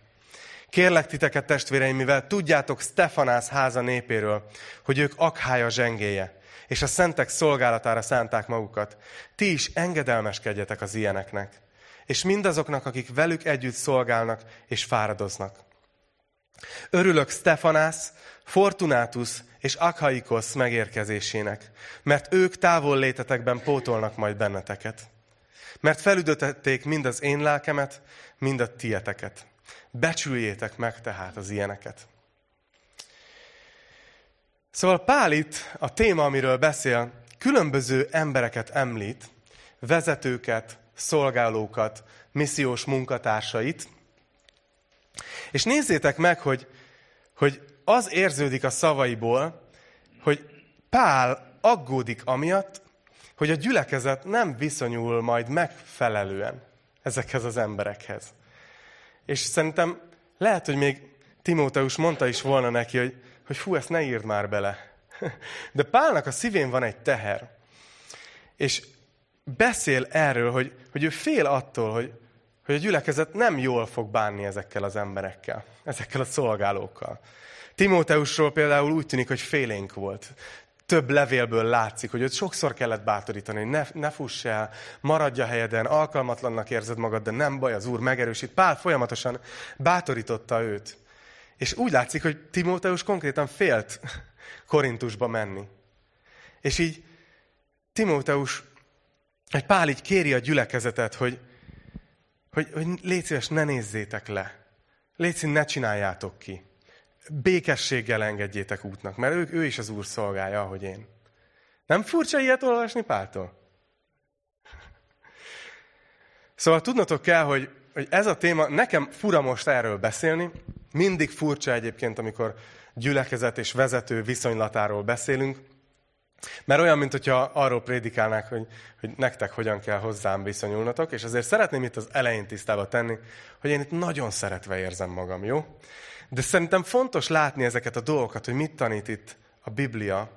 Kérlek titeket, testvéreim, mivel tudjátok Stefanász háza népéről, hogy ők akhája zsengéje, és a szentek szolgálatára szánták magukat. Ti is engedelmeskedjetek az ilyeneknek, és mindazoknak, akik velük együtt szolgálnak és fáradoznak. Örülök Stefanász, Fortunatus és Akhaikos megérkezésének, mert ők távol létetekben pótolnak majd benneteket. Mert felüdötették mind az én lelkemet, mind a tieteket. Becsüljétek meg tehát az ilyeneket. Szóval Pál itt a téma, amiről beszél, különböző embereket említ, vezetőket, szolgálókat, missziós munkatársait. És nézzétek meg, hogy, hogy az érződik a szavaiból, hogy Pál aggódik amiatt, hogy a gyülekezet nem viszonyul majd megfelelően ezekhez az emberekhez. És szerintem lehet, hogy még Timóteus mondta is volna neki, hogy, hogy fú, ezt ne írd már bele. De Pálnak a szívén van egy teher. És beszél erről, hogy, hogy ő fél attól, hogy, hogy a gyülekezet nem jól fog bánni ezekkel az emberekkel, ezekkel a szolgálókkal. Timóteusról például úgy tűnik, hogy félénk volt több levélből látszik, hogy őt sokszor kellett bátorítani, hogy ne, ne fuss el, maradj a helyeden, alkalmatlannak érzed magad, de nem baj, az Úr megerősít. Pál folyamatosan bátorította őt. És úgy látszik, hogy Timóteus konkrétan félt Korintusba menni. És így Timóteus, egy Pál így kéri a gyülekezetet, hogy, hogy, hogy légy szíves, ne nézzétek le. Légy szíves, ne csináljátok ki. Békességgel engedjétek útnak, mert ő, ő is az Úr szolgálja, ahogy én. Nem furcsa ilyet olvasni Páltól? Szóval tudnotok kell, hogy, hogy ez a téma, nekem fura most erről beszélni, mindig furcsa egyébként, amikor gyülekezet és vezető viszonylatáról beszélünk, mert olyan, mint hogyha arról prédikálnák, hogy, hogy nektek hogyan kell hozzám viszonyulnatok, és azért szeretném itt az elején tisztába tenni, hogy én itt nagyon szeretve érzem magam, jó? De szerintem fontos látni ezeket a dolgokat, hogy mit tanít itt a Biblia.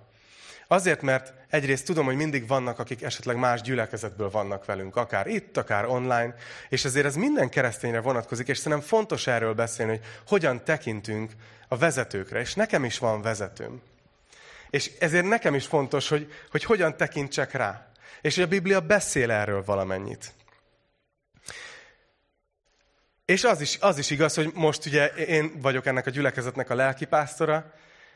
Azért, mert egyrészt tudom, hogy mindig vannak, akik esetleg más gyülekezetből vannak velünk, akár itt, akár online, és ezért ez minden keresztényre vonatkozik, és szerintem fontos erről beszélni, hogy hogyan tekintünk a vezetőkre, és nekem is van vezetőm. És ezért nekem is fontos, hogy, hogy hogyan tekintsek rá. És hogy a Biblia beszél erről valamennyit. És az is, az is igaz, hogy most ugye én vagyok ennek a gyülekezetnek a lelkipásztora,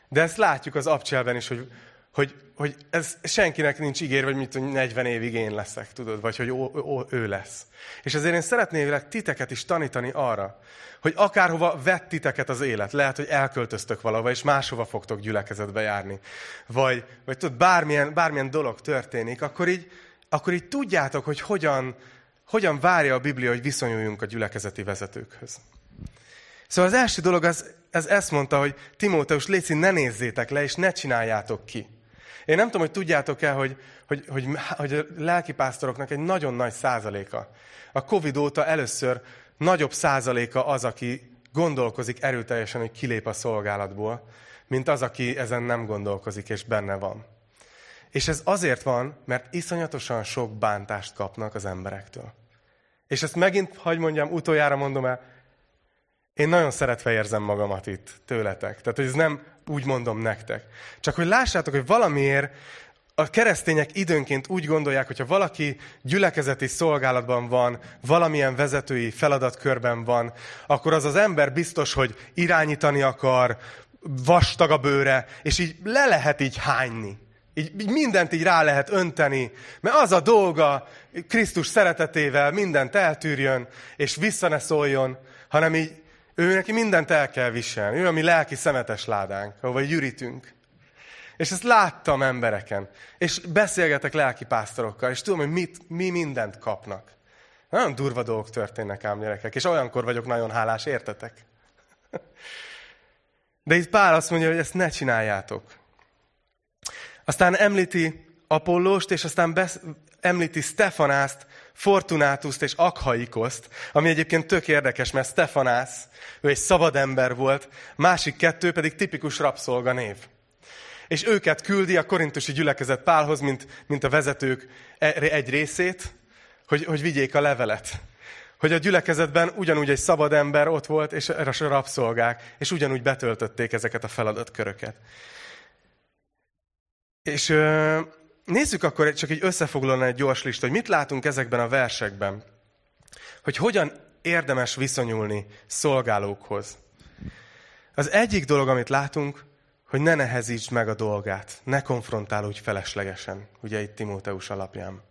de ezt látjuk az abcselben is, hogy, hogy, hogy ez senkinek nincs ígérve, hogy mit, hogy 40 évig én leszek, tudod, vagy hogy ó, ó, ő lesz. És ezért én szeretnélek titeket is tanítani arra, hogy akárhova vett titeket az élet, lehet, hogy elköltöztök valahova, és máshova fogtok gyülekezetbe járni, vagy, vagy tudod, bármilyen, bármilyen dolog történik, akkor így, akkor így tudjátok, hogy hogyan, hogyan várja a Biblia, hogy viszonyuljunk a gyülekezeti vezetőkhöz. Szóval az első dolog az, ez ezt mondta, hogy Timóteus, légy ne nézzétek le, és ne csináljátok ki. Én nem tudom, hogy tudjátok-e, hogy, hogy, hogy, hogy a lelkipásztoroknak egy nagyon nagy százaléka. A Covid óta először nagyobb százaléka az, aki gondolkozik erőteljesen, hogy kilép a szolgálatból, mint az, aki ezen nem gondolkozik, és benne van. És ez azért van, mert iszonyatosan sok bántást kapnak az emberektől. És ezt megint, hagy mondjam, utoljára mondom el, én nagyon szeretve érzem magamat itt tőletek. Tehát, hogy ez nem úgy mondom nektek. Csak hogy lássátok, hogy valamiért a keresztények időnként úgy gondolják, hogyha valaki gyülekezeti szolgálatban van, valamilyen vezetői feladatkörben van, akkor az az ember biztos, hogy irányítani akar, vastag a bőre, és így le lehet így hányni. Így, így mindent így rá lehet önteni, mert az a dolga Krisztus szeretetével mindent eltűrjön, és vissza ne szóljon, hanem így ő neki mindent el kell viselni. Ő a mi lelki szemetes ládánk, ahova gyűrítünk. És ezt láttam embereken. És beszélgetek lelki pásztorokkal, és tudom, hogy mit, mi mindent kapnak. Nagyon durva dolgok történnek ám gyerekek, és olyankor vagyok nagyon hálás, értetek? De itt Pál azt mondja, hogy ezt ne csináljátok. Aztán említi Apollóst, és aztán besz- említi Stefanászt, Fortunátuszt és Akhaikoszt, ami egyébként tök érdekes, mert Stefanász, ő egy szabad ember volt, másik kettő pedig tipikus rabszolga név. És őket küldi a korintusi gyülekezet Pálhoz, mint, mint a vezetők e, egy részét, hogy, hogy vigyék a levelet. Hogy a gyülekezetben ugyanúgy egy szabad ember ott volt, és a rabszolgák, és ugyanúgy betöltötték ezeket a feladatköröket. És nézzük akkor csak egy összefoglalóan egy gyors lista, hogy mit látunk ezekben a versekben. Hogy hogyan érdemes viszonyulni szolgálókhoz. Az egyik dolog, amit látunk, hogy ne nehezítsd meg a dolgát, ne konfrontálódj feleslegesen, ugye itt Timóteus alapján.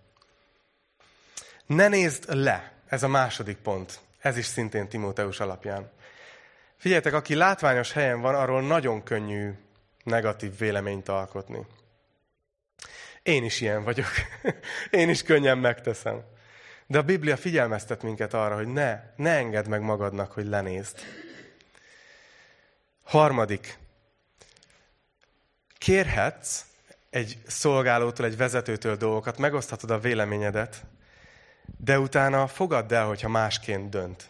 Ne nézd le, ez a második pont. Ez is szintén Timóteus alapján. Figyeljetek, aki látványos helyen van, arról nagyon könnyű negatív véleményt alkotni. Én is ilyen vagyok. Én is könnyen megteszem. De a Biblia figyelmeztet minket arra, hogy ne, ne engedd meg magadnak, hogy lenézd. Harmadik. Kérhetsz egy szolgálótól, egy vezetőtől dolgokat, megoszthatod a véleményedet, de utána fogadd el, hogyha másként dönt.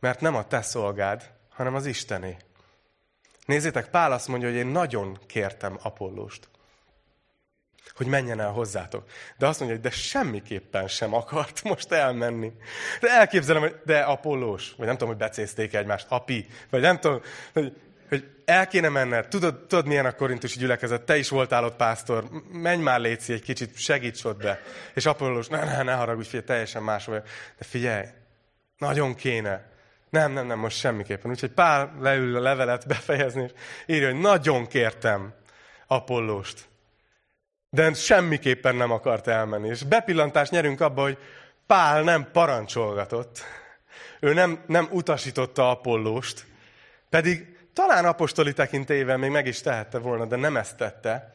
Mert nem a te szolgád, hanem az Istené. Nézzétek, Pál azt mondja, hogy én nagyon kértem Apollóst hogy menjen el hozzátok. De azt mondja, hogy de semmiképpen sem akart most elmenni. De elképzelem, hogy de Apollós, vagy nem tudom, hogy becézték egymást, api, vagy nem tudom, hogy, hogy el kéne menned. Tudod, tudod, milyen a korintusi gyülekezet? Te is voltál ott pásztor. Menj már, Léci, egy kicsit, segíts ott be. És Apollós, ne, ne, ne haragudj, figyelj, teljesen más vagy. De figyelj, nagyon kéne. Nem, nem, nem, most semmiképpen. Úgyhogy Pál leül a levelet befejezni, és írja, hogy nagyon kértem Apollóst. De semmiképpen nem akart elmenni. És bepillantást nyerünk abba, hogy Pál nem parancsolgatott, Ő nem, nem utasította Apollóst, pedig talán apostoli tekintélyével még meg is tehette volna, de nem ezt tette,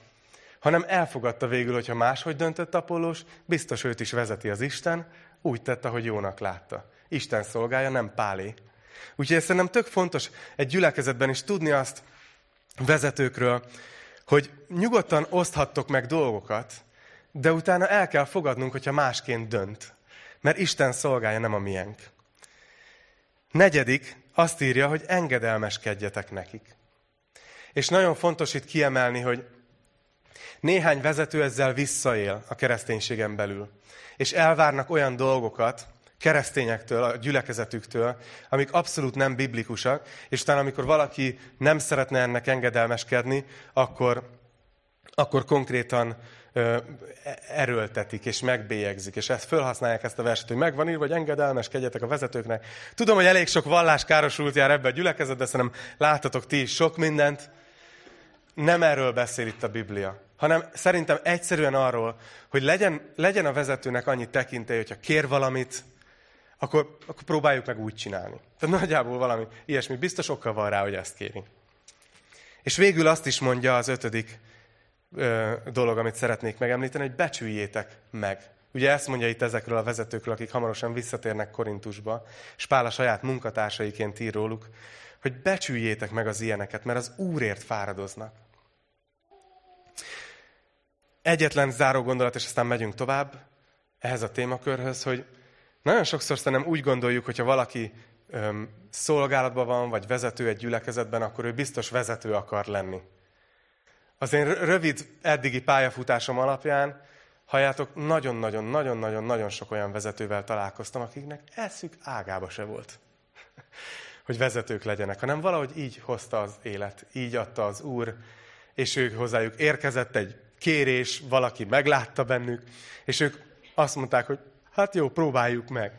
hanem elfogadta végül, hogyha máshogy döntött Apollós, biztos őt is vezeti az Isten, úgy tette, hogy jónak látta. Isten szolgálja, nem Pálé. Úgyhogy ez szerintem tök fontos egy gyülekezetben is tudni azt vezetőkről, hogy nyugodtan oszthattok meg dolgokat, de utána el kell fogadnunk, hogyha másként dönt. Mert Isten szolgálja, nem a miénk. Negyedik, azt írja, hogy engedelmeskedjetek nekik. És nagyon fontos itt kiemelni, hogy néhány vezető ezzel visszaél a kereszténységen belül. És elvárnak olyan dolgokat, keresztényektől, a gyülekezetüktől, amik abszolút nem biblikusak, és utána amikor valaki nem szeretne ennek engedelmeskedni, akkor, akkor konkrétan ö, erőltetik, és megbélyegzik, és ezt felhasználják ezt a verset, hogy megvan írva, hogy engedelmeskedjetek a vezetőknek. Tudom, hogy elég sok vallás károsult jár ebbe a gyülekezet, de szerintem láttatok ti is sok mindent. Nem erről beszél itt a Biblia hanem szerintem egyszerűen arról, hogy legyen, legyen a vezetőnek annyi tekintély, hogyha kér valamit, akkor, akkor próbáljuk meg úgy csinálni. Tehát nagyjából valami ilyesmi biztos okkal van rá, hogy ezt kéri. És végül azt is mondja az ötödik ö, dolog, amit szeretnék megemlíteni, hogy becsüljétek meg. Ugye ezt mondja itt ezekről a vezetőkről, akik hamarosan visszatérnek Korintusba, és Pál a saját munkatársaiként ír róluk, hogy becsüljétek meg az ilyeneket, mert az Úrért fáradoznak. Egyetlen záró gondolat, és aztán megyünk tovább ehhez a témakörhöz, hogy nagyon sokszor szerintem úgy gondoljuk, hogyha valaki öm, szolgálatban van, vagy vezető egy gyülekezetben, akkor ő biztos vezető akar lenni. Az én rövid eddigi pályafutásom alapján, halljátok, nagyon-nagyon-nagyon-nagyon-nagyon sok olyan vezetővel találkoztam, akiknek eszük ágába se volt, hogy vezetők legyenek, hanem valahogy így hozta az élet, így adta az Úr, és ők hozzájuk érkezett egy kérés, valaki meglátta bennük, és ők azt mondták, hogy hát jó, próbáljuk meg.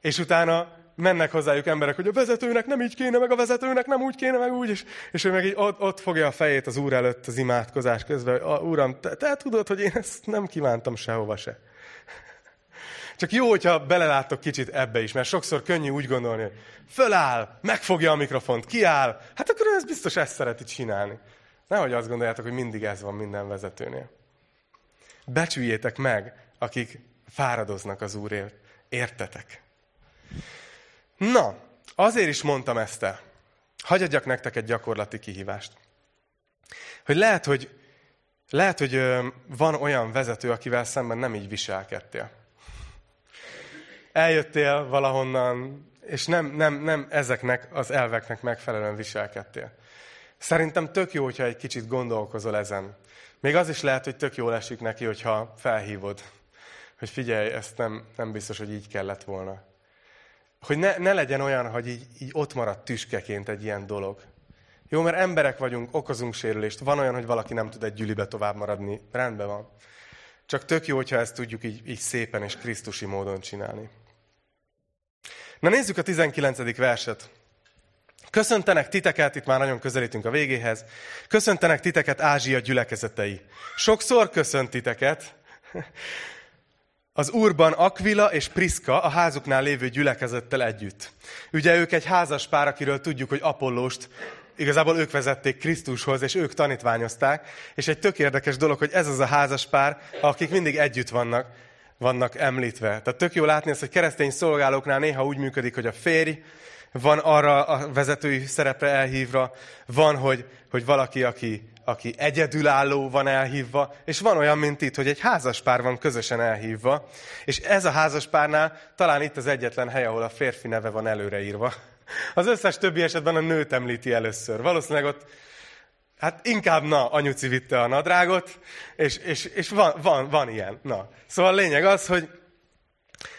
És utána mennek hozzájuk emberek, hogy a vezetőnek nem így kéne, meg a vezetőnek nem úgy kéne, meg úgy, és, és ő meg így ott, ott fogja a fejét az úr előtt az imádkozás közben, hogy Úram, te, te tudod, hogy én ezt nem kívántam sehova se. Csak jó, hogyha beleláttok kicsit ebbe is, mert sokszor könnyű úgy gondolni, hogy föláll, megfogja a mikrofont, kiáll, hát akkor ez biztos ezt szereti csinálni. Nehogy azt gondoljátok, hogy mindig ez van minden vezetőnél. Becsüljétek meg, akik fáradoznak az Úrért. Értetek? Na, azért is mondtam ezt el. Hagyjadjak nektek egy gyakorlati kihívást. Hogy lehet, hogy, lehet, hogy van olyan vezető, akivel szemben nem így viselkedtél. Eljöttél valahonnan, és nem, nem, nem ezeknek az elveknek megfelelően viselkedtél. Szerintem tök jó, hogyha egy kicsit gondolkozol ezen. Még az is lehet, hogy tök jól esik neki, hogyha felhívod, hogy figyelj, ezt nem, nem biztos, hogy így kellett volna. Hogy ne, ne legyen olyan, hogy így, így ott marad tüskeként egy ilyen dolog. Jó, mert emberek vagyunk, okozunk sérülést. Van olyan, hogy valaki nem tud egy gyülibe tovább maradni. Rendben van. Csak tök jó, hogyha ezt tudjuk így, így szépen és krisztusi módon csinálni. Na nézzük a 19. verset. Köszöntenek titeket, itt már nagyon közelítünk a végéhez, köszöntenek titeket Ázsia gyülekezetei. Sokszor köszönt titeket. Az Úrban Aquila és Priska a házuknál lévő gyülekezettel együtt. Ugye ők egy házas pár, akiről tudjuk, hogy Apollóst igazából ők vezették Krisztushoz, és ők tanítványozták, és egy tök érdekes dolog, hogy ez az a házas pár, akik mindig együtt vannak, vannak említve. Tehát tök jó látni ezt, hogy keresztény szolgálóknál néha úgy működik, hogy a férj van arra a vezetői szerepre elhívva, van, hogy, hogy valaki, aki, aki egyedülálló van elhívva, és van olyan, mint itt, hogy egy házaspár van közösen elhívva, és ez a házaspárnál talán itt az egyetlen hely, ahol a férfi neve van előreírva. Az összes többi esetben a nőt említi először. Valószínűleg ott, hát inkább na, anyuci vitte a nadrágot, és, és, és van, van, van ilyen. Na. Szóval a lényeg az, hogy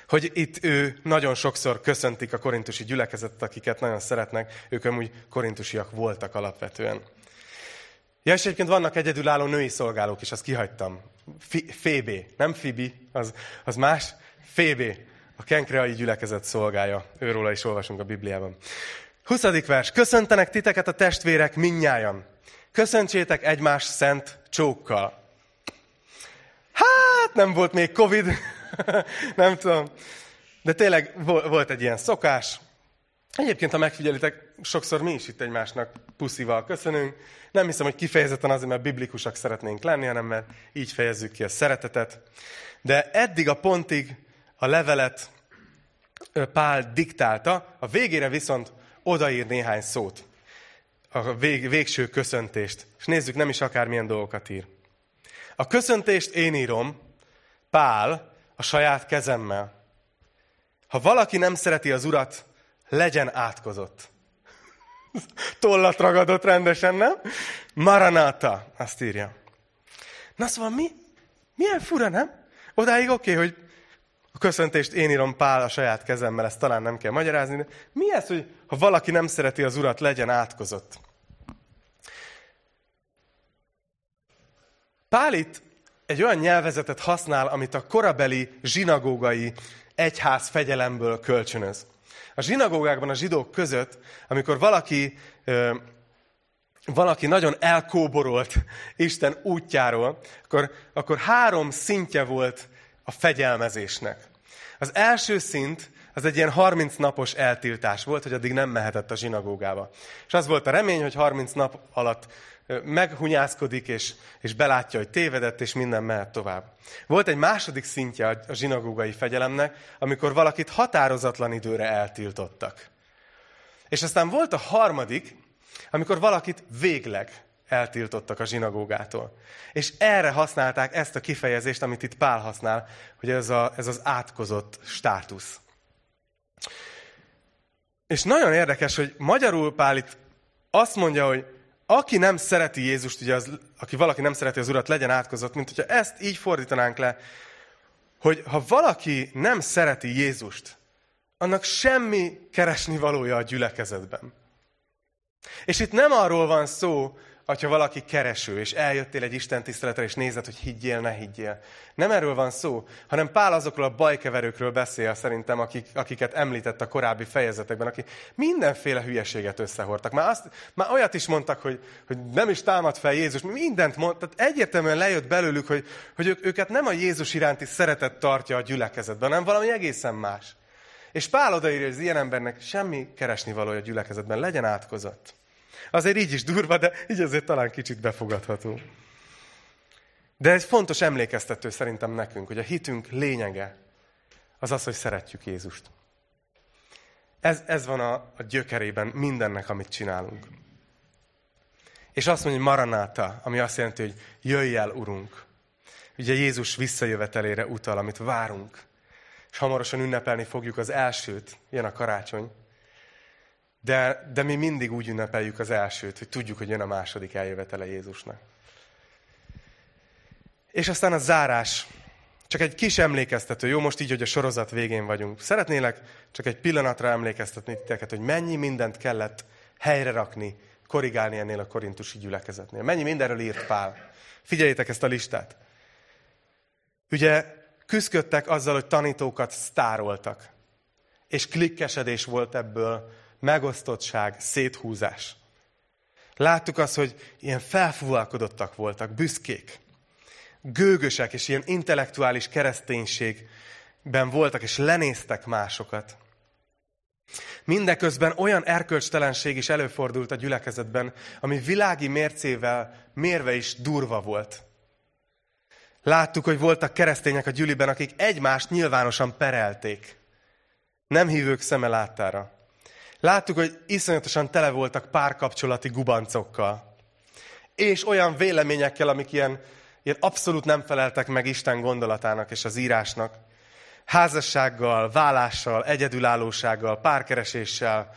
hogy itt ő nagyon sokszor köszöntik a korintusi gyülekezetet, akiket nagyon szeretnek, ők amúgy korintusiak voltak alapvetően. Ja, és egyébként vannak egyedülálló női szolgálók is, azt kihagytam. Fébé, nem Fibi, az, az más. Fébé, a kenkreai gyülekezet szolgája. Őróla is olvasunk a Bibliában. 20. vers. Köszöntenek titeket a testvérek minnyájan. Köszöntsétek egymás szent csókkal. Hát, nem volt még Covid, nem tudom. De tényleg volt egy ilyen szokás. Egyébként, ha megfigyelitek, sokszor mi is itt egymásnak puszival köszönünk. Nem hiszem, hogy kifejezetten azért, mert biblikusak szeretnénk lenni, hanem mert így fejezzük ki a szeretetet. De eddig a pontig a levelet Pál diktálta, a végére viszont odaír néhány szót. A vég, végső köszöntést. És nézzük, nem is akármilyen dolgokat ír. A köszöntést én írom, Pál, a saját kezemmel. Ha valaki nem szereti az urat, legyen átkozott. Tollat ragadott rendesen, nem? Maranata, azt írja. Na szóval mi? Milyen fura, nem? Odáig oké, okay, hogy a köszöntést én írom Pál a saját kezemmel, ezt talán nem kell magyarázni, de mi ez, hogy ha valaki nem szereti az urat, legyen átkozott? Pál itt egy olyan nyelvezetet használ, amit a korabeli zsinagógai egyház fegyelemből kölcsönöz. A zsinagógákban a zsidók között, amikor valaki, valaki nagyon elkóborolt Isten útjáról, akkor, akkor három szintje volt a fegyelmezésnek. Az első szint az egy ilyen 30 napos eltiltás volt, hogy addig nem mehetett a zsinagógába. És az volt a remény, hogy 30 nap alatt meghunyászkodik, és, és belátja, hogy tévedett, és minden mehet tovább. Volt egy második szintje a zsinagógai fegyelemnek, amikor valakit határozatlan időre eltiltottak. És aztán volt a harmadik, amikor valakit végleg eltiltottak a zsinagógától. És erre használták ezt a kifejezést, amit itt Pál használ, hogy ez, a, ez az átkozott státusz. És nagyon érdekes, hogy magyarul Pál itt azt mondja, hogy aki nem szereti Jézust, ugye az, aki valaki nem szereti az Urat, legyen átkozott, mint hogyha ezt így fordítanánk le, hogy ha valaki nem szereti Jézust, annak semmi keresni valója a gyülekezetben. És itt nem arról van szó, hogyha valaki kereső, és eljöttél egy Isten tiszteletre, és nézed, hogy higgyél, ne higgyél. Nem erről van szó, hanem Pál azokról a bajkeverőkről beszél szerintem, akik, akiket említett a korábbi fejezetekben, akik mindenféle hülyeséget összehordtak. Már, azt, már olyat is mondtak, hogy, hogy nem is támad fel Jézus, mindent mond, tehát egyértelműen lejött belőlük, hogy, hogy ők, őket nem a Jézus iránti szeretet tartja a gyülekezetben, hanem valami egészen más. És Pál odaírja, hogy az ilyen embernek semmi keresni valója a gyülekezetben, legyen átkozott. Azért így is durva, de így azért talán kicsit befogadható. De ez fontos emlékeztető szerintem nekünk, hogy a hitünk lényege az az, hogy szeretjük Jézust. Ez, ez van a, a gyökerében mindennek, amit csinálunk. És azt mondja, hogy maranáta, ami azt jelenti, hogy jöjj el, Urunk. Ugye Jézus visszajövetelére utal, amit várunk. És hamarosan ünnepelni fogjuk az elsőt, ilyen a karácsony. De, de mi mindig úgy ünnepeljük az elsőt, hogy tudjuk, hogy jön a második eljövetele Jézusnak. És aztán a zárás. Csak egy kis emlékeztető, jó, most így, hogy a sorozat végén vagyunk. Szeretnélek csak egy pillanatra emlékeztetni titeket, hogy mennyi mindent kellett helyre rakni, korrigálni ennél a korintusi gyülekezetnél. Mennyi mindenről írt Pál. Figyeljétek ezt a listát. Ugye küzdöttek azzal, hogy tanítókat sztároltak. És klikkesedés volt ebből, megosztottság, széthúzás. Láttuk azt, hogy ilyen felfúvalkodottak voltak, büszkék, gőgösek, és ilyen intellektuális kereszténységben voltak, és lenéztek másokat. Mindeközben olyan erkölcstelenség is előfordult a gyülekezetben, ami világi mércével mérve is durva volt. Láttuk, hogy voltak keresztények a gyüliben, akik egymást nyilvánosan perelték. Nem hívők szeme láttára. Láttuk, hogy iszonyatosan tele voltak párkapcsolati gubancokkal. És olyan véleményekkel, amik ilyen, ilyen abszolút nem feleltek meg Isten gondolatának és az írásnak. Házassággal, vállással, egyedülállósággal, párkereséssel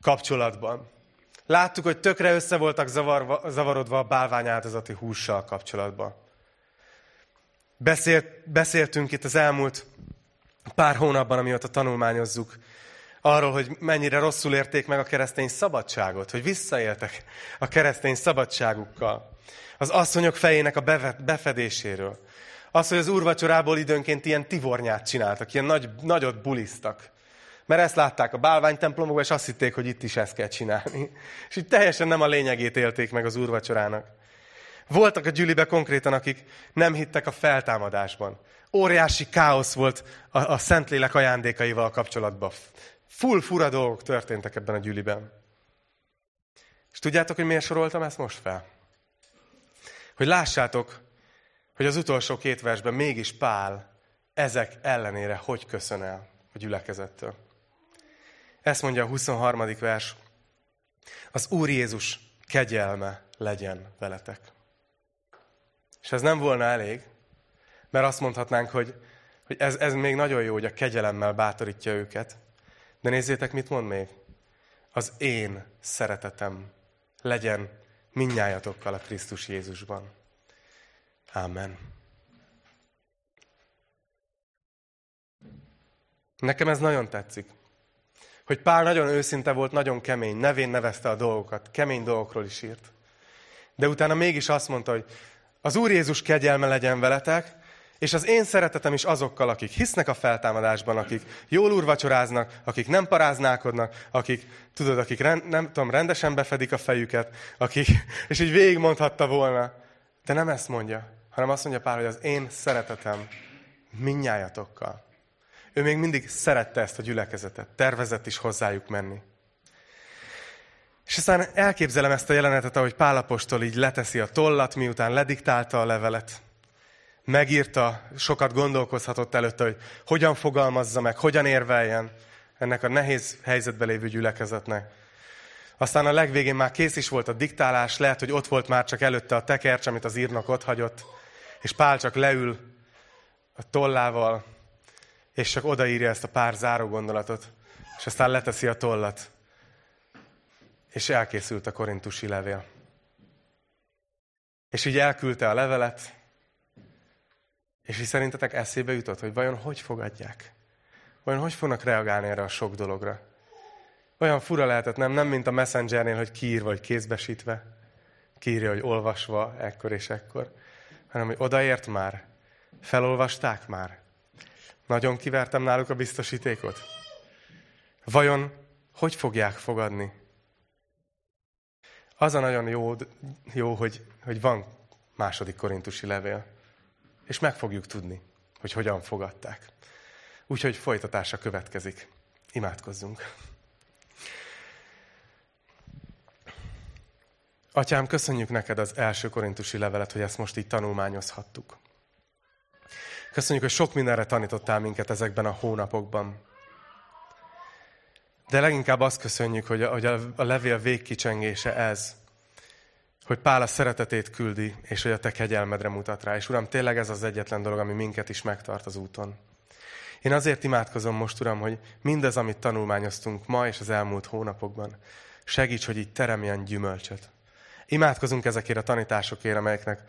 kapcsolatban. Láttuk, hogy tökre össze voltak zavarva, zavarodva a bálványáldozati hússal kapcsolatban. Beszélt, beszéltünk itt az elmúlt pár hónapban, amióta tanulmányozzuk arról, hogy mennyire rosszul érték meg a keresztény szabadságot, hogy visszaéltek a keresztény szabadságukkal. Az asszonyok fejének a befedéséről. Az, hogy az úrvacsorából időnként ilyen tivornyát csináltak, ilyen nagy, nagyot bulisztak. Mert ezt látták a bálványtemplomokban, és azt hitték, hogy itt is ezt kell csinálni. És így teljesen nem a lényegét élték meg az úrvacsorának. Voltak a gyülibe konkrétan, akik nem hittek a feltámadásban. Óriási káosz volt a, a Szentlélek ajándékaival kapcsolatban. Full fura dolgok történtek ebben a gyüliben. És tudjátok, hogy miért soroltam ezt most fel? Hogy lássátok, hogy az utolsó két versben mégis Pál ezek ellenére hogy köszön el a gyülekezettől. Ezt mondja a 23. vers. Az Úr Jézus kegyelme legyen veletek. És ez nem volna elég, mert azt mondhatnánk, hogy, hogy ez, ez még nagyon jó, hogy a kegyelemmel bátorítja őket. De nézzétek, mit mond még. Az én szeretetem legyen minnyájatokkal a Krisztus Jézusban. Amen. Nekem ez nagyon tetszik. Hogy Pál nagyon őszinte volt, nagyon kemény, nevén nevezte a dolgokat, kemény dolgokról is írt. De utána mégis azt mondta, hogy az Úr Jézus kegyelme legyen veletek, és az én szeretetem is azokkal, akik hisznek a feltámadásban, akik jól úrvacsoráznak, akik nem paráználkodnak, akik, tudod, akik rend, nem tudom, rendesen befedik a fejüket, akik, és így végigmondhatta volna. De nem ezt mondja, hanem azt mondja Pál, hogy az én szeretetem minnyájatokkal. Ő még mindig szerette ezt a gyülekezetet, tervezett is hozzájuk menni. És aztán elképzelem ezt a jelenetet, ahogy Pálapostól így leteszi a tollat, miután lediktálta a levelet. Megírta, sokat gondolkozhatott előtte, hogy hogyan fogalmazza meg, hogyan érveljen ennek a nehéz helyzetbe lévő gyülekezetnek. Aztán a legvégén már kész is volt a diktálás, lehet, hogy ott volt már csak előtte a tekercs, amit az írnak ott hagyott, és Pál csak leül a tollával, és csak odaírja ezt a pár záró gondolatot, és aztán leteszi a tollat, és elkészült a korintusi levél. És így elküldte a levelet, és így szerintetek eszébe jutott, hogy vajon hogy fogadják? Vajon hogy fognak reagálni erre a sok dologra? Olyan fura lehetett, nem, nem mint a messengernél, hogy kiír vagy kézbesítve. Kiírja, hogy olvasva ekkor és ekkor. Hanem, hogy odaért már. Felolvasták már. Nagyon kivertem náluk a biztosítékot. Vajon hogy fogják fogadni az a nagyon jó, jó hogy, hogy van második korintusi levél, és meg fogjuk tudni, hogy hogyan fogadták. Úgyhogy folytatása következik. Imádkozzunk. Atyám, köszönjük neked az első korintusi levelet, hogy ezt most így tanulmányozhattuk. Köszönjük, hogy sok mindenre tanítottál minket ezekben a hónapokban. De leginkább azt köszönjük, hogy a, hogy a levél végkicsengése ez, hogy Pál a szeretetét küldi, és hogy a te kegyelmedre mutat rá. És Uram, tényleg ez az egyetlen dolog, ami minket is megtart az úton. Én azért imádkozom most, Uram, hogy mindez, amit tanulmányoztunk ma és az elmúlt hónapokban, segíts, hogy így teremjen gyümölcsöt. Imádkozunk ezekért a tanításokért, amelyeknek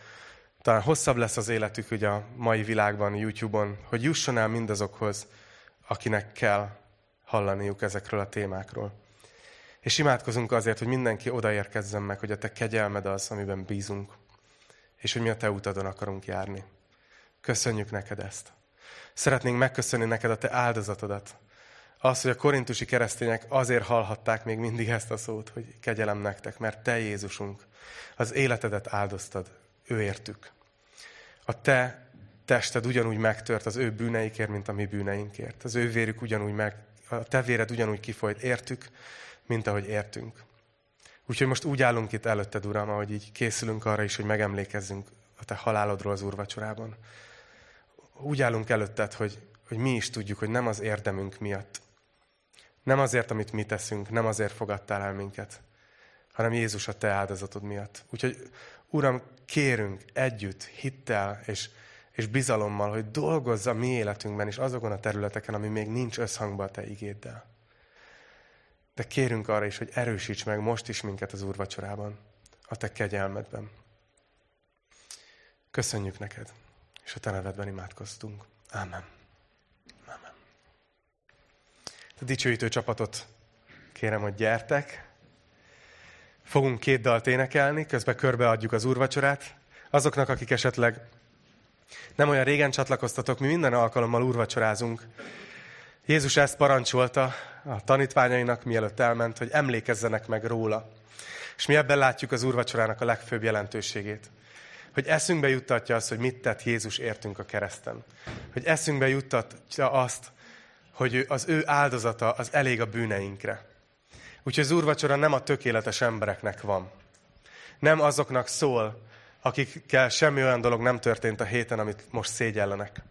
talán hosszabb lesz az életük ugye a mai világban, YouTube-on, hogy jusson el mindazokhoz, akinek kell hallaniuk ezekről a témákról. És imádkozunk azért, hogy mindenki odaérkezzen meg, hogy a te kegyelmed az, amiben bízunk, és hogy mi a te utadon akarunk járni. Köszönjük neked ezt. Szeretnénk megköszönni neked a te áldozatodat. Az, hogy a korintusi keresztények azért hallhatták még mindig ezt a szót, hogy kegyelem nektek, mert te Jézusunk, az életedet áldoztad, ő értük. A te tested ugyanúgy megtört az ő bűneikért, mint a mi bűneinkért. Az ő vérük ugyanúgy meg, a te véred ugyanúgy kifolyt, értük, mint ahogy értünk. Úgyhogy most úgy állunk itt előtted, Uram, ahogy így készülünk arra is, hogy megemlékezzünk a te halálodról az úrvacsorában. Úgy állunk előtted, hogy, hogy mi is tudjuk, hogy nem az érdemünk miatt, nem azért, amit mi teszünk, nem azért fogadtál el minket, hanem Jézus a te áldozatod miatt. Úgyhogy, Uram, kérünk együtt, hittel és, és bizalommal, hogy dolgozza a mi életünkben is azokon a területeken, ami még nincs összhangban a te igéddel. De kérünk arra is, hogy erősíts meg most is minket az úrvacsorában, a te kegyelmedben. Köszönjük neked, és a te nevedben imádkoztunk. Ámen. Ámen. A dicsőítő csapatot kérem, hogy gyertek. Fogunk két dalt énekelni, közben körbeadjuk az úrvacsorát. Azoknak, akik esetleg nem olyan régen csatlakoztatok, mi minden alkalommal úrvacsorázunk. Jézus ezt parancsolta a tanítványainak, mielőtt elment, hogy emlékezzenek meg róla. És mi ebben látjuk az úrvacsorának a legfőbb jelentőségét. hogy eszünkbe juttatja azt, hogy mit tett Jézus értünk a kereszten. Hogy eszünkbe juttatja azt, hogy az ő áldozata az elég a bűneinkre. Úgyhogy az úrvacsora nem a tökéletes embereknek van. Nem azoknak szól, akikkel semmi olyan dolog nem történt a héten, amit most szégyellenek.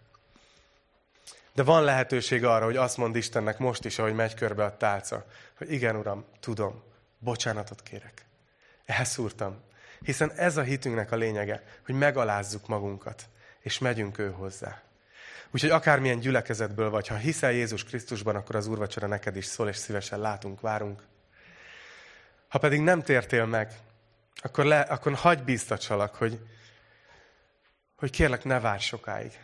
De van lehetőség arra, hogy azt mond Istennek most is, ahogy megy körbe a tálca, hogy igen, Uram, tudom, bocsánatot kérek. Elszúrtam. Hiszen ez a hitünknek a lényege, hogy megalázzuk magunkat, és megyünk ő hozzá. Úgyhogy akármilyen gyülekezetből vagy, ha hiszel Jézus Krisztusban, akkor az úrvacsora neked is szól, és szívesen látunk, várunk. Ha pedig nem tértél meg, akkor, le, akkor hagyj bíztatsalak, hogy, hogy kérlek, ne várj sokáig.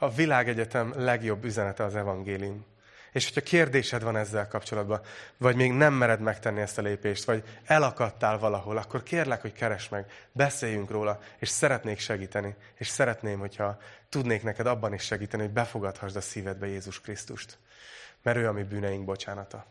A világegyetem legjobb üzenete az evangélium. És hogyha kérdésed van ezzel kapcsolatban, vagy még nem mered megtenni ezt a lépést, vagy elakadtál valahol, akkor kérlek, hogy keresd meg, beszéljünk róla, és szeretnék segíteni. És szeretném, hogyha tudnék neked abban is segíteni, hogy befogadhassd a szívedbe Jézus Krisztust. Mert ő a mi bűneink bocsánata.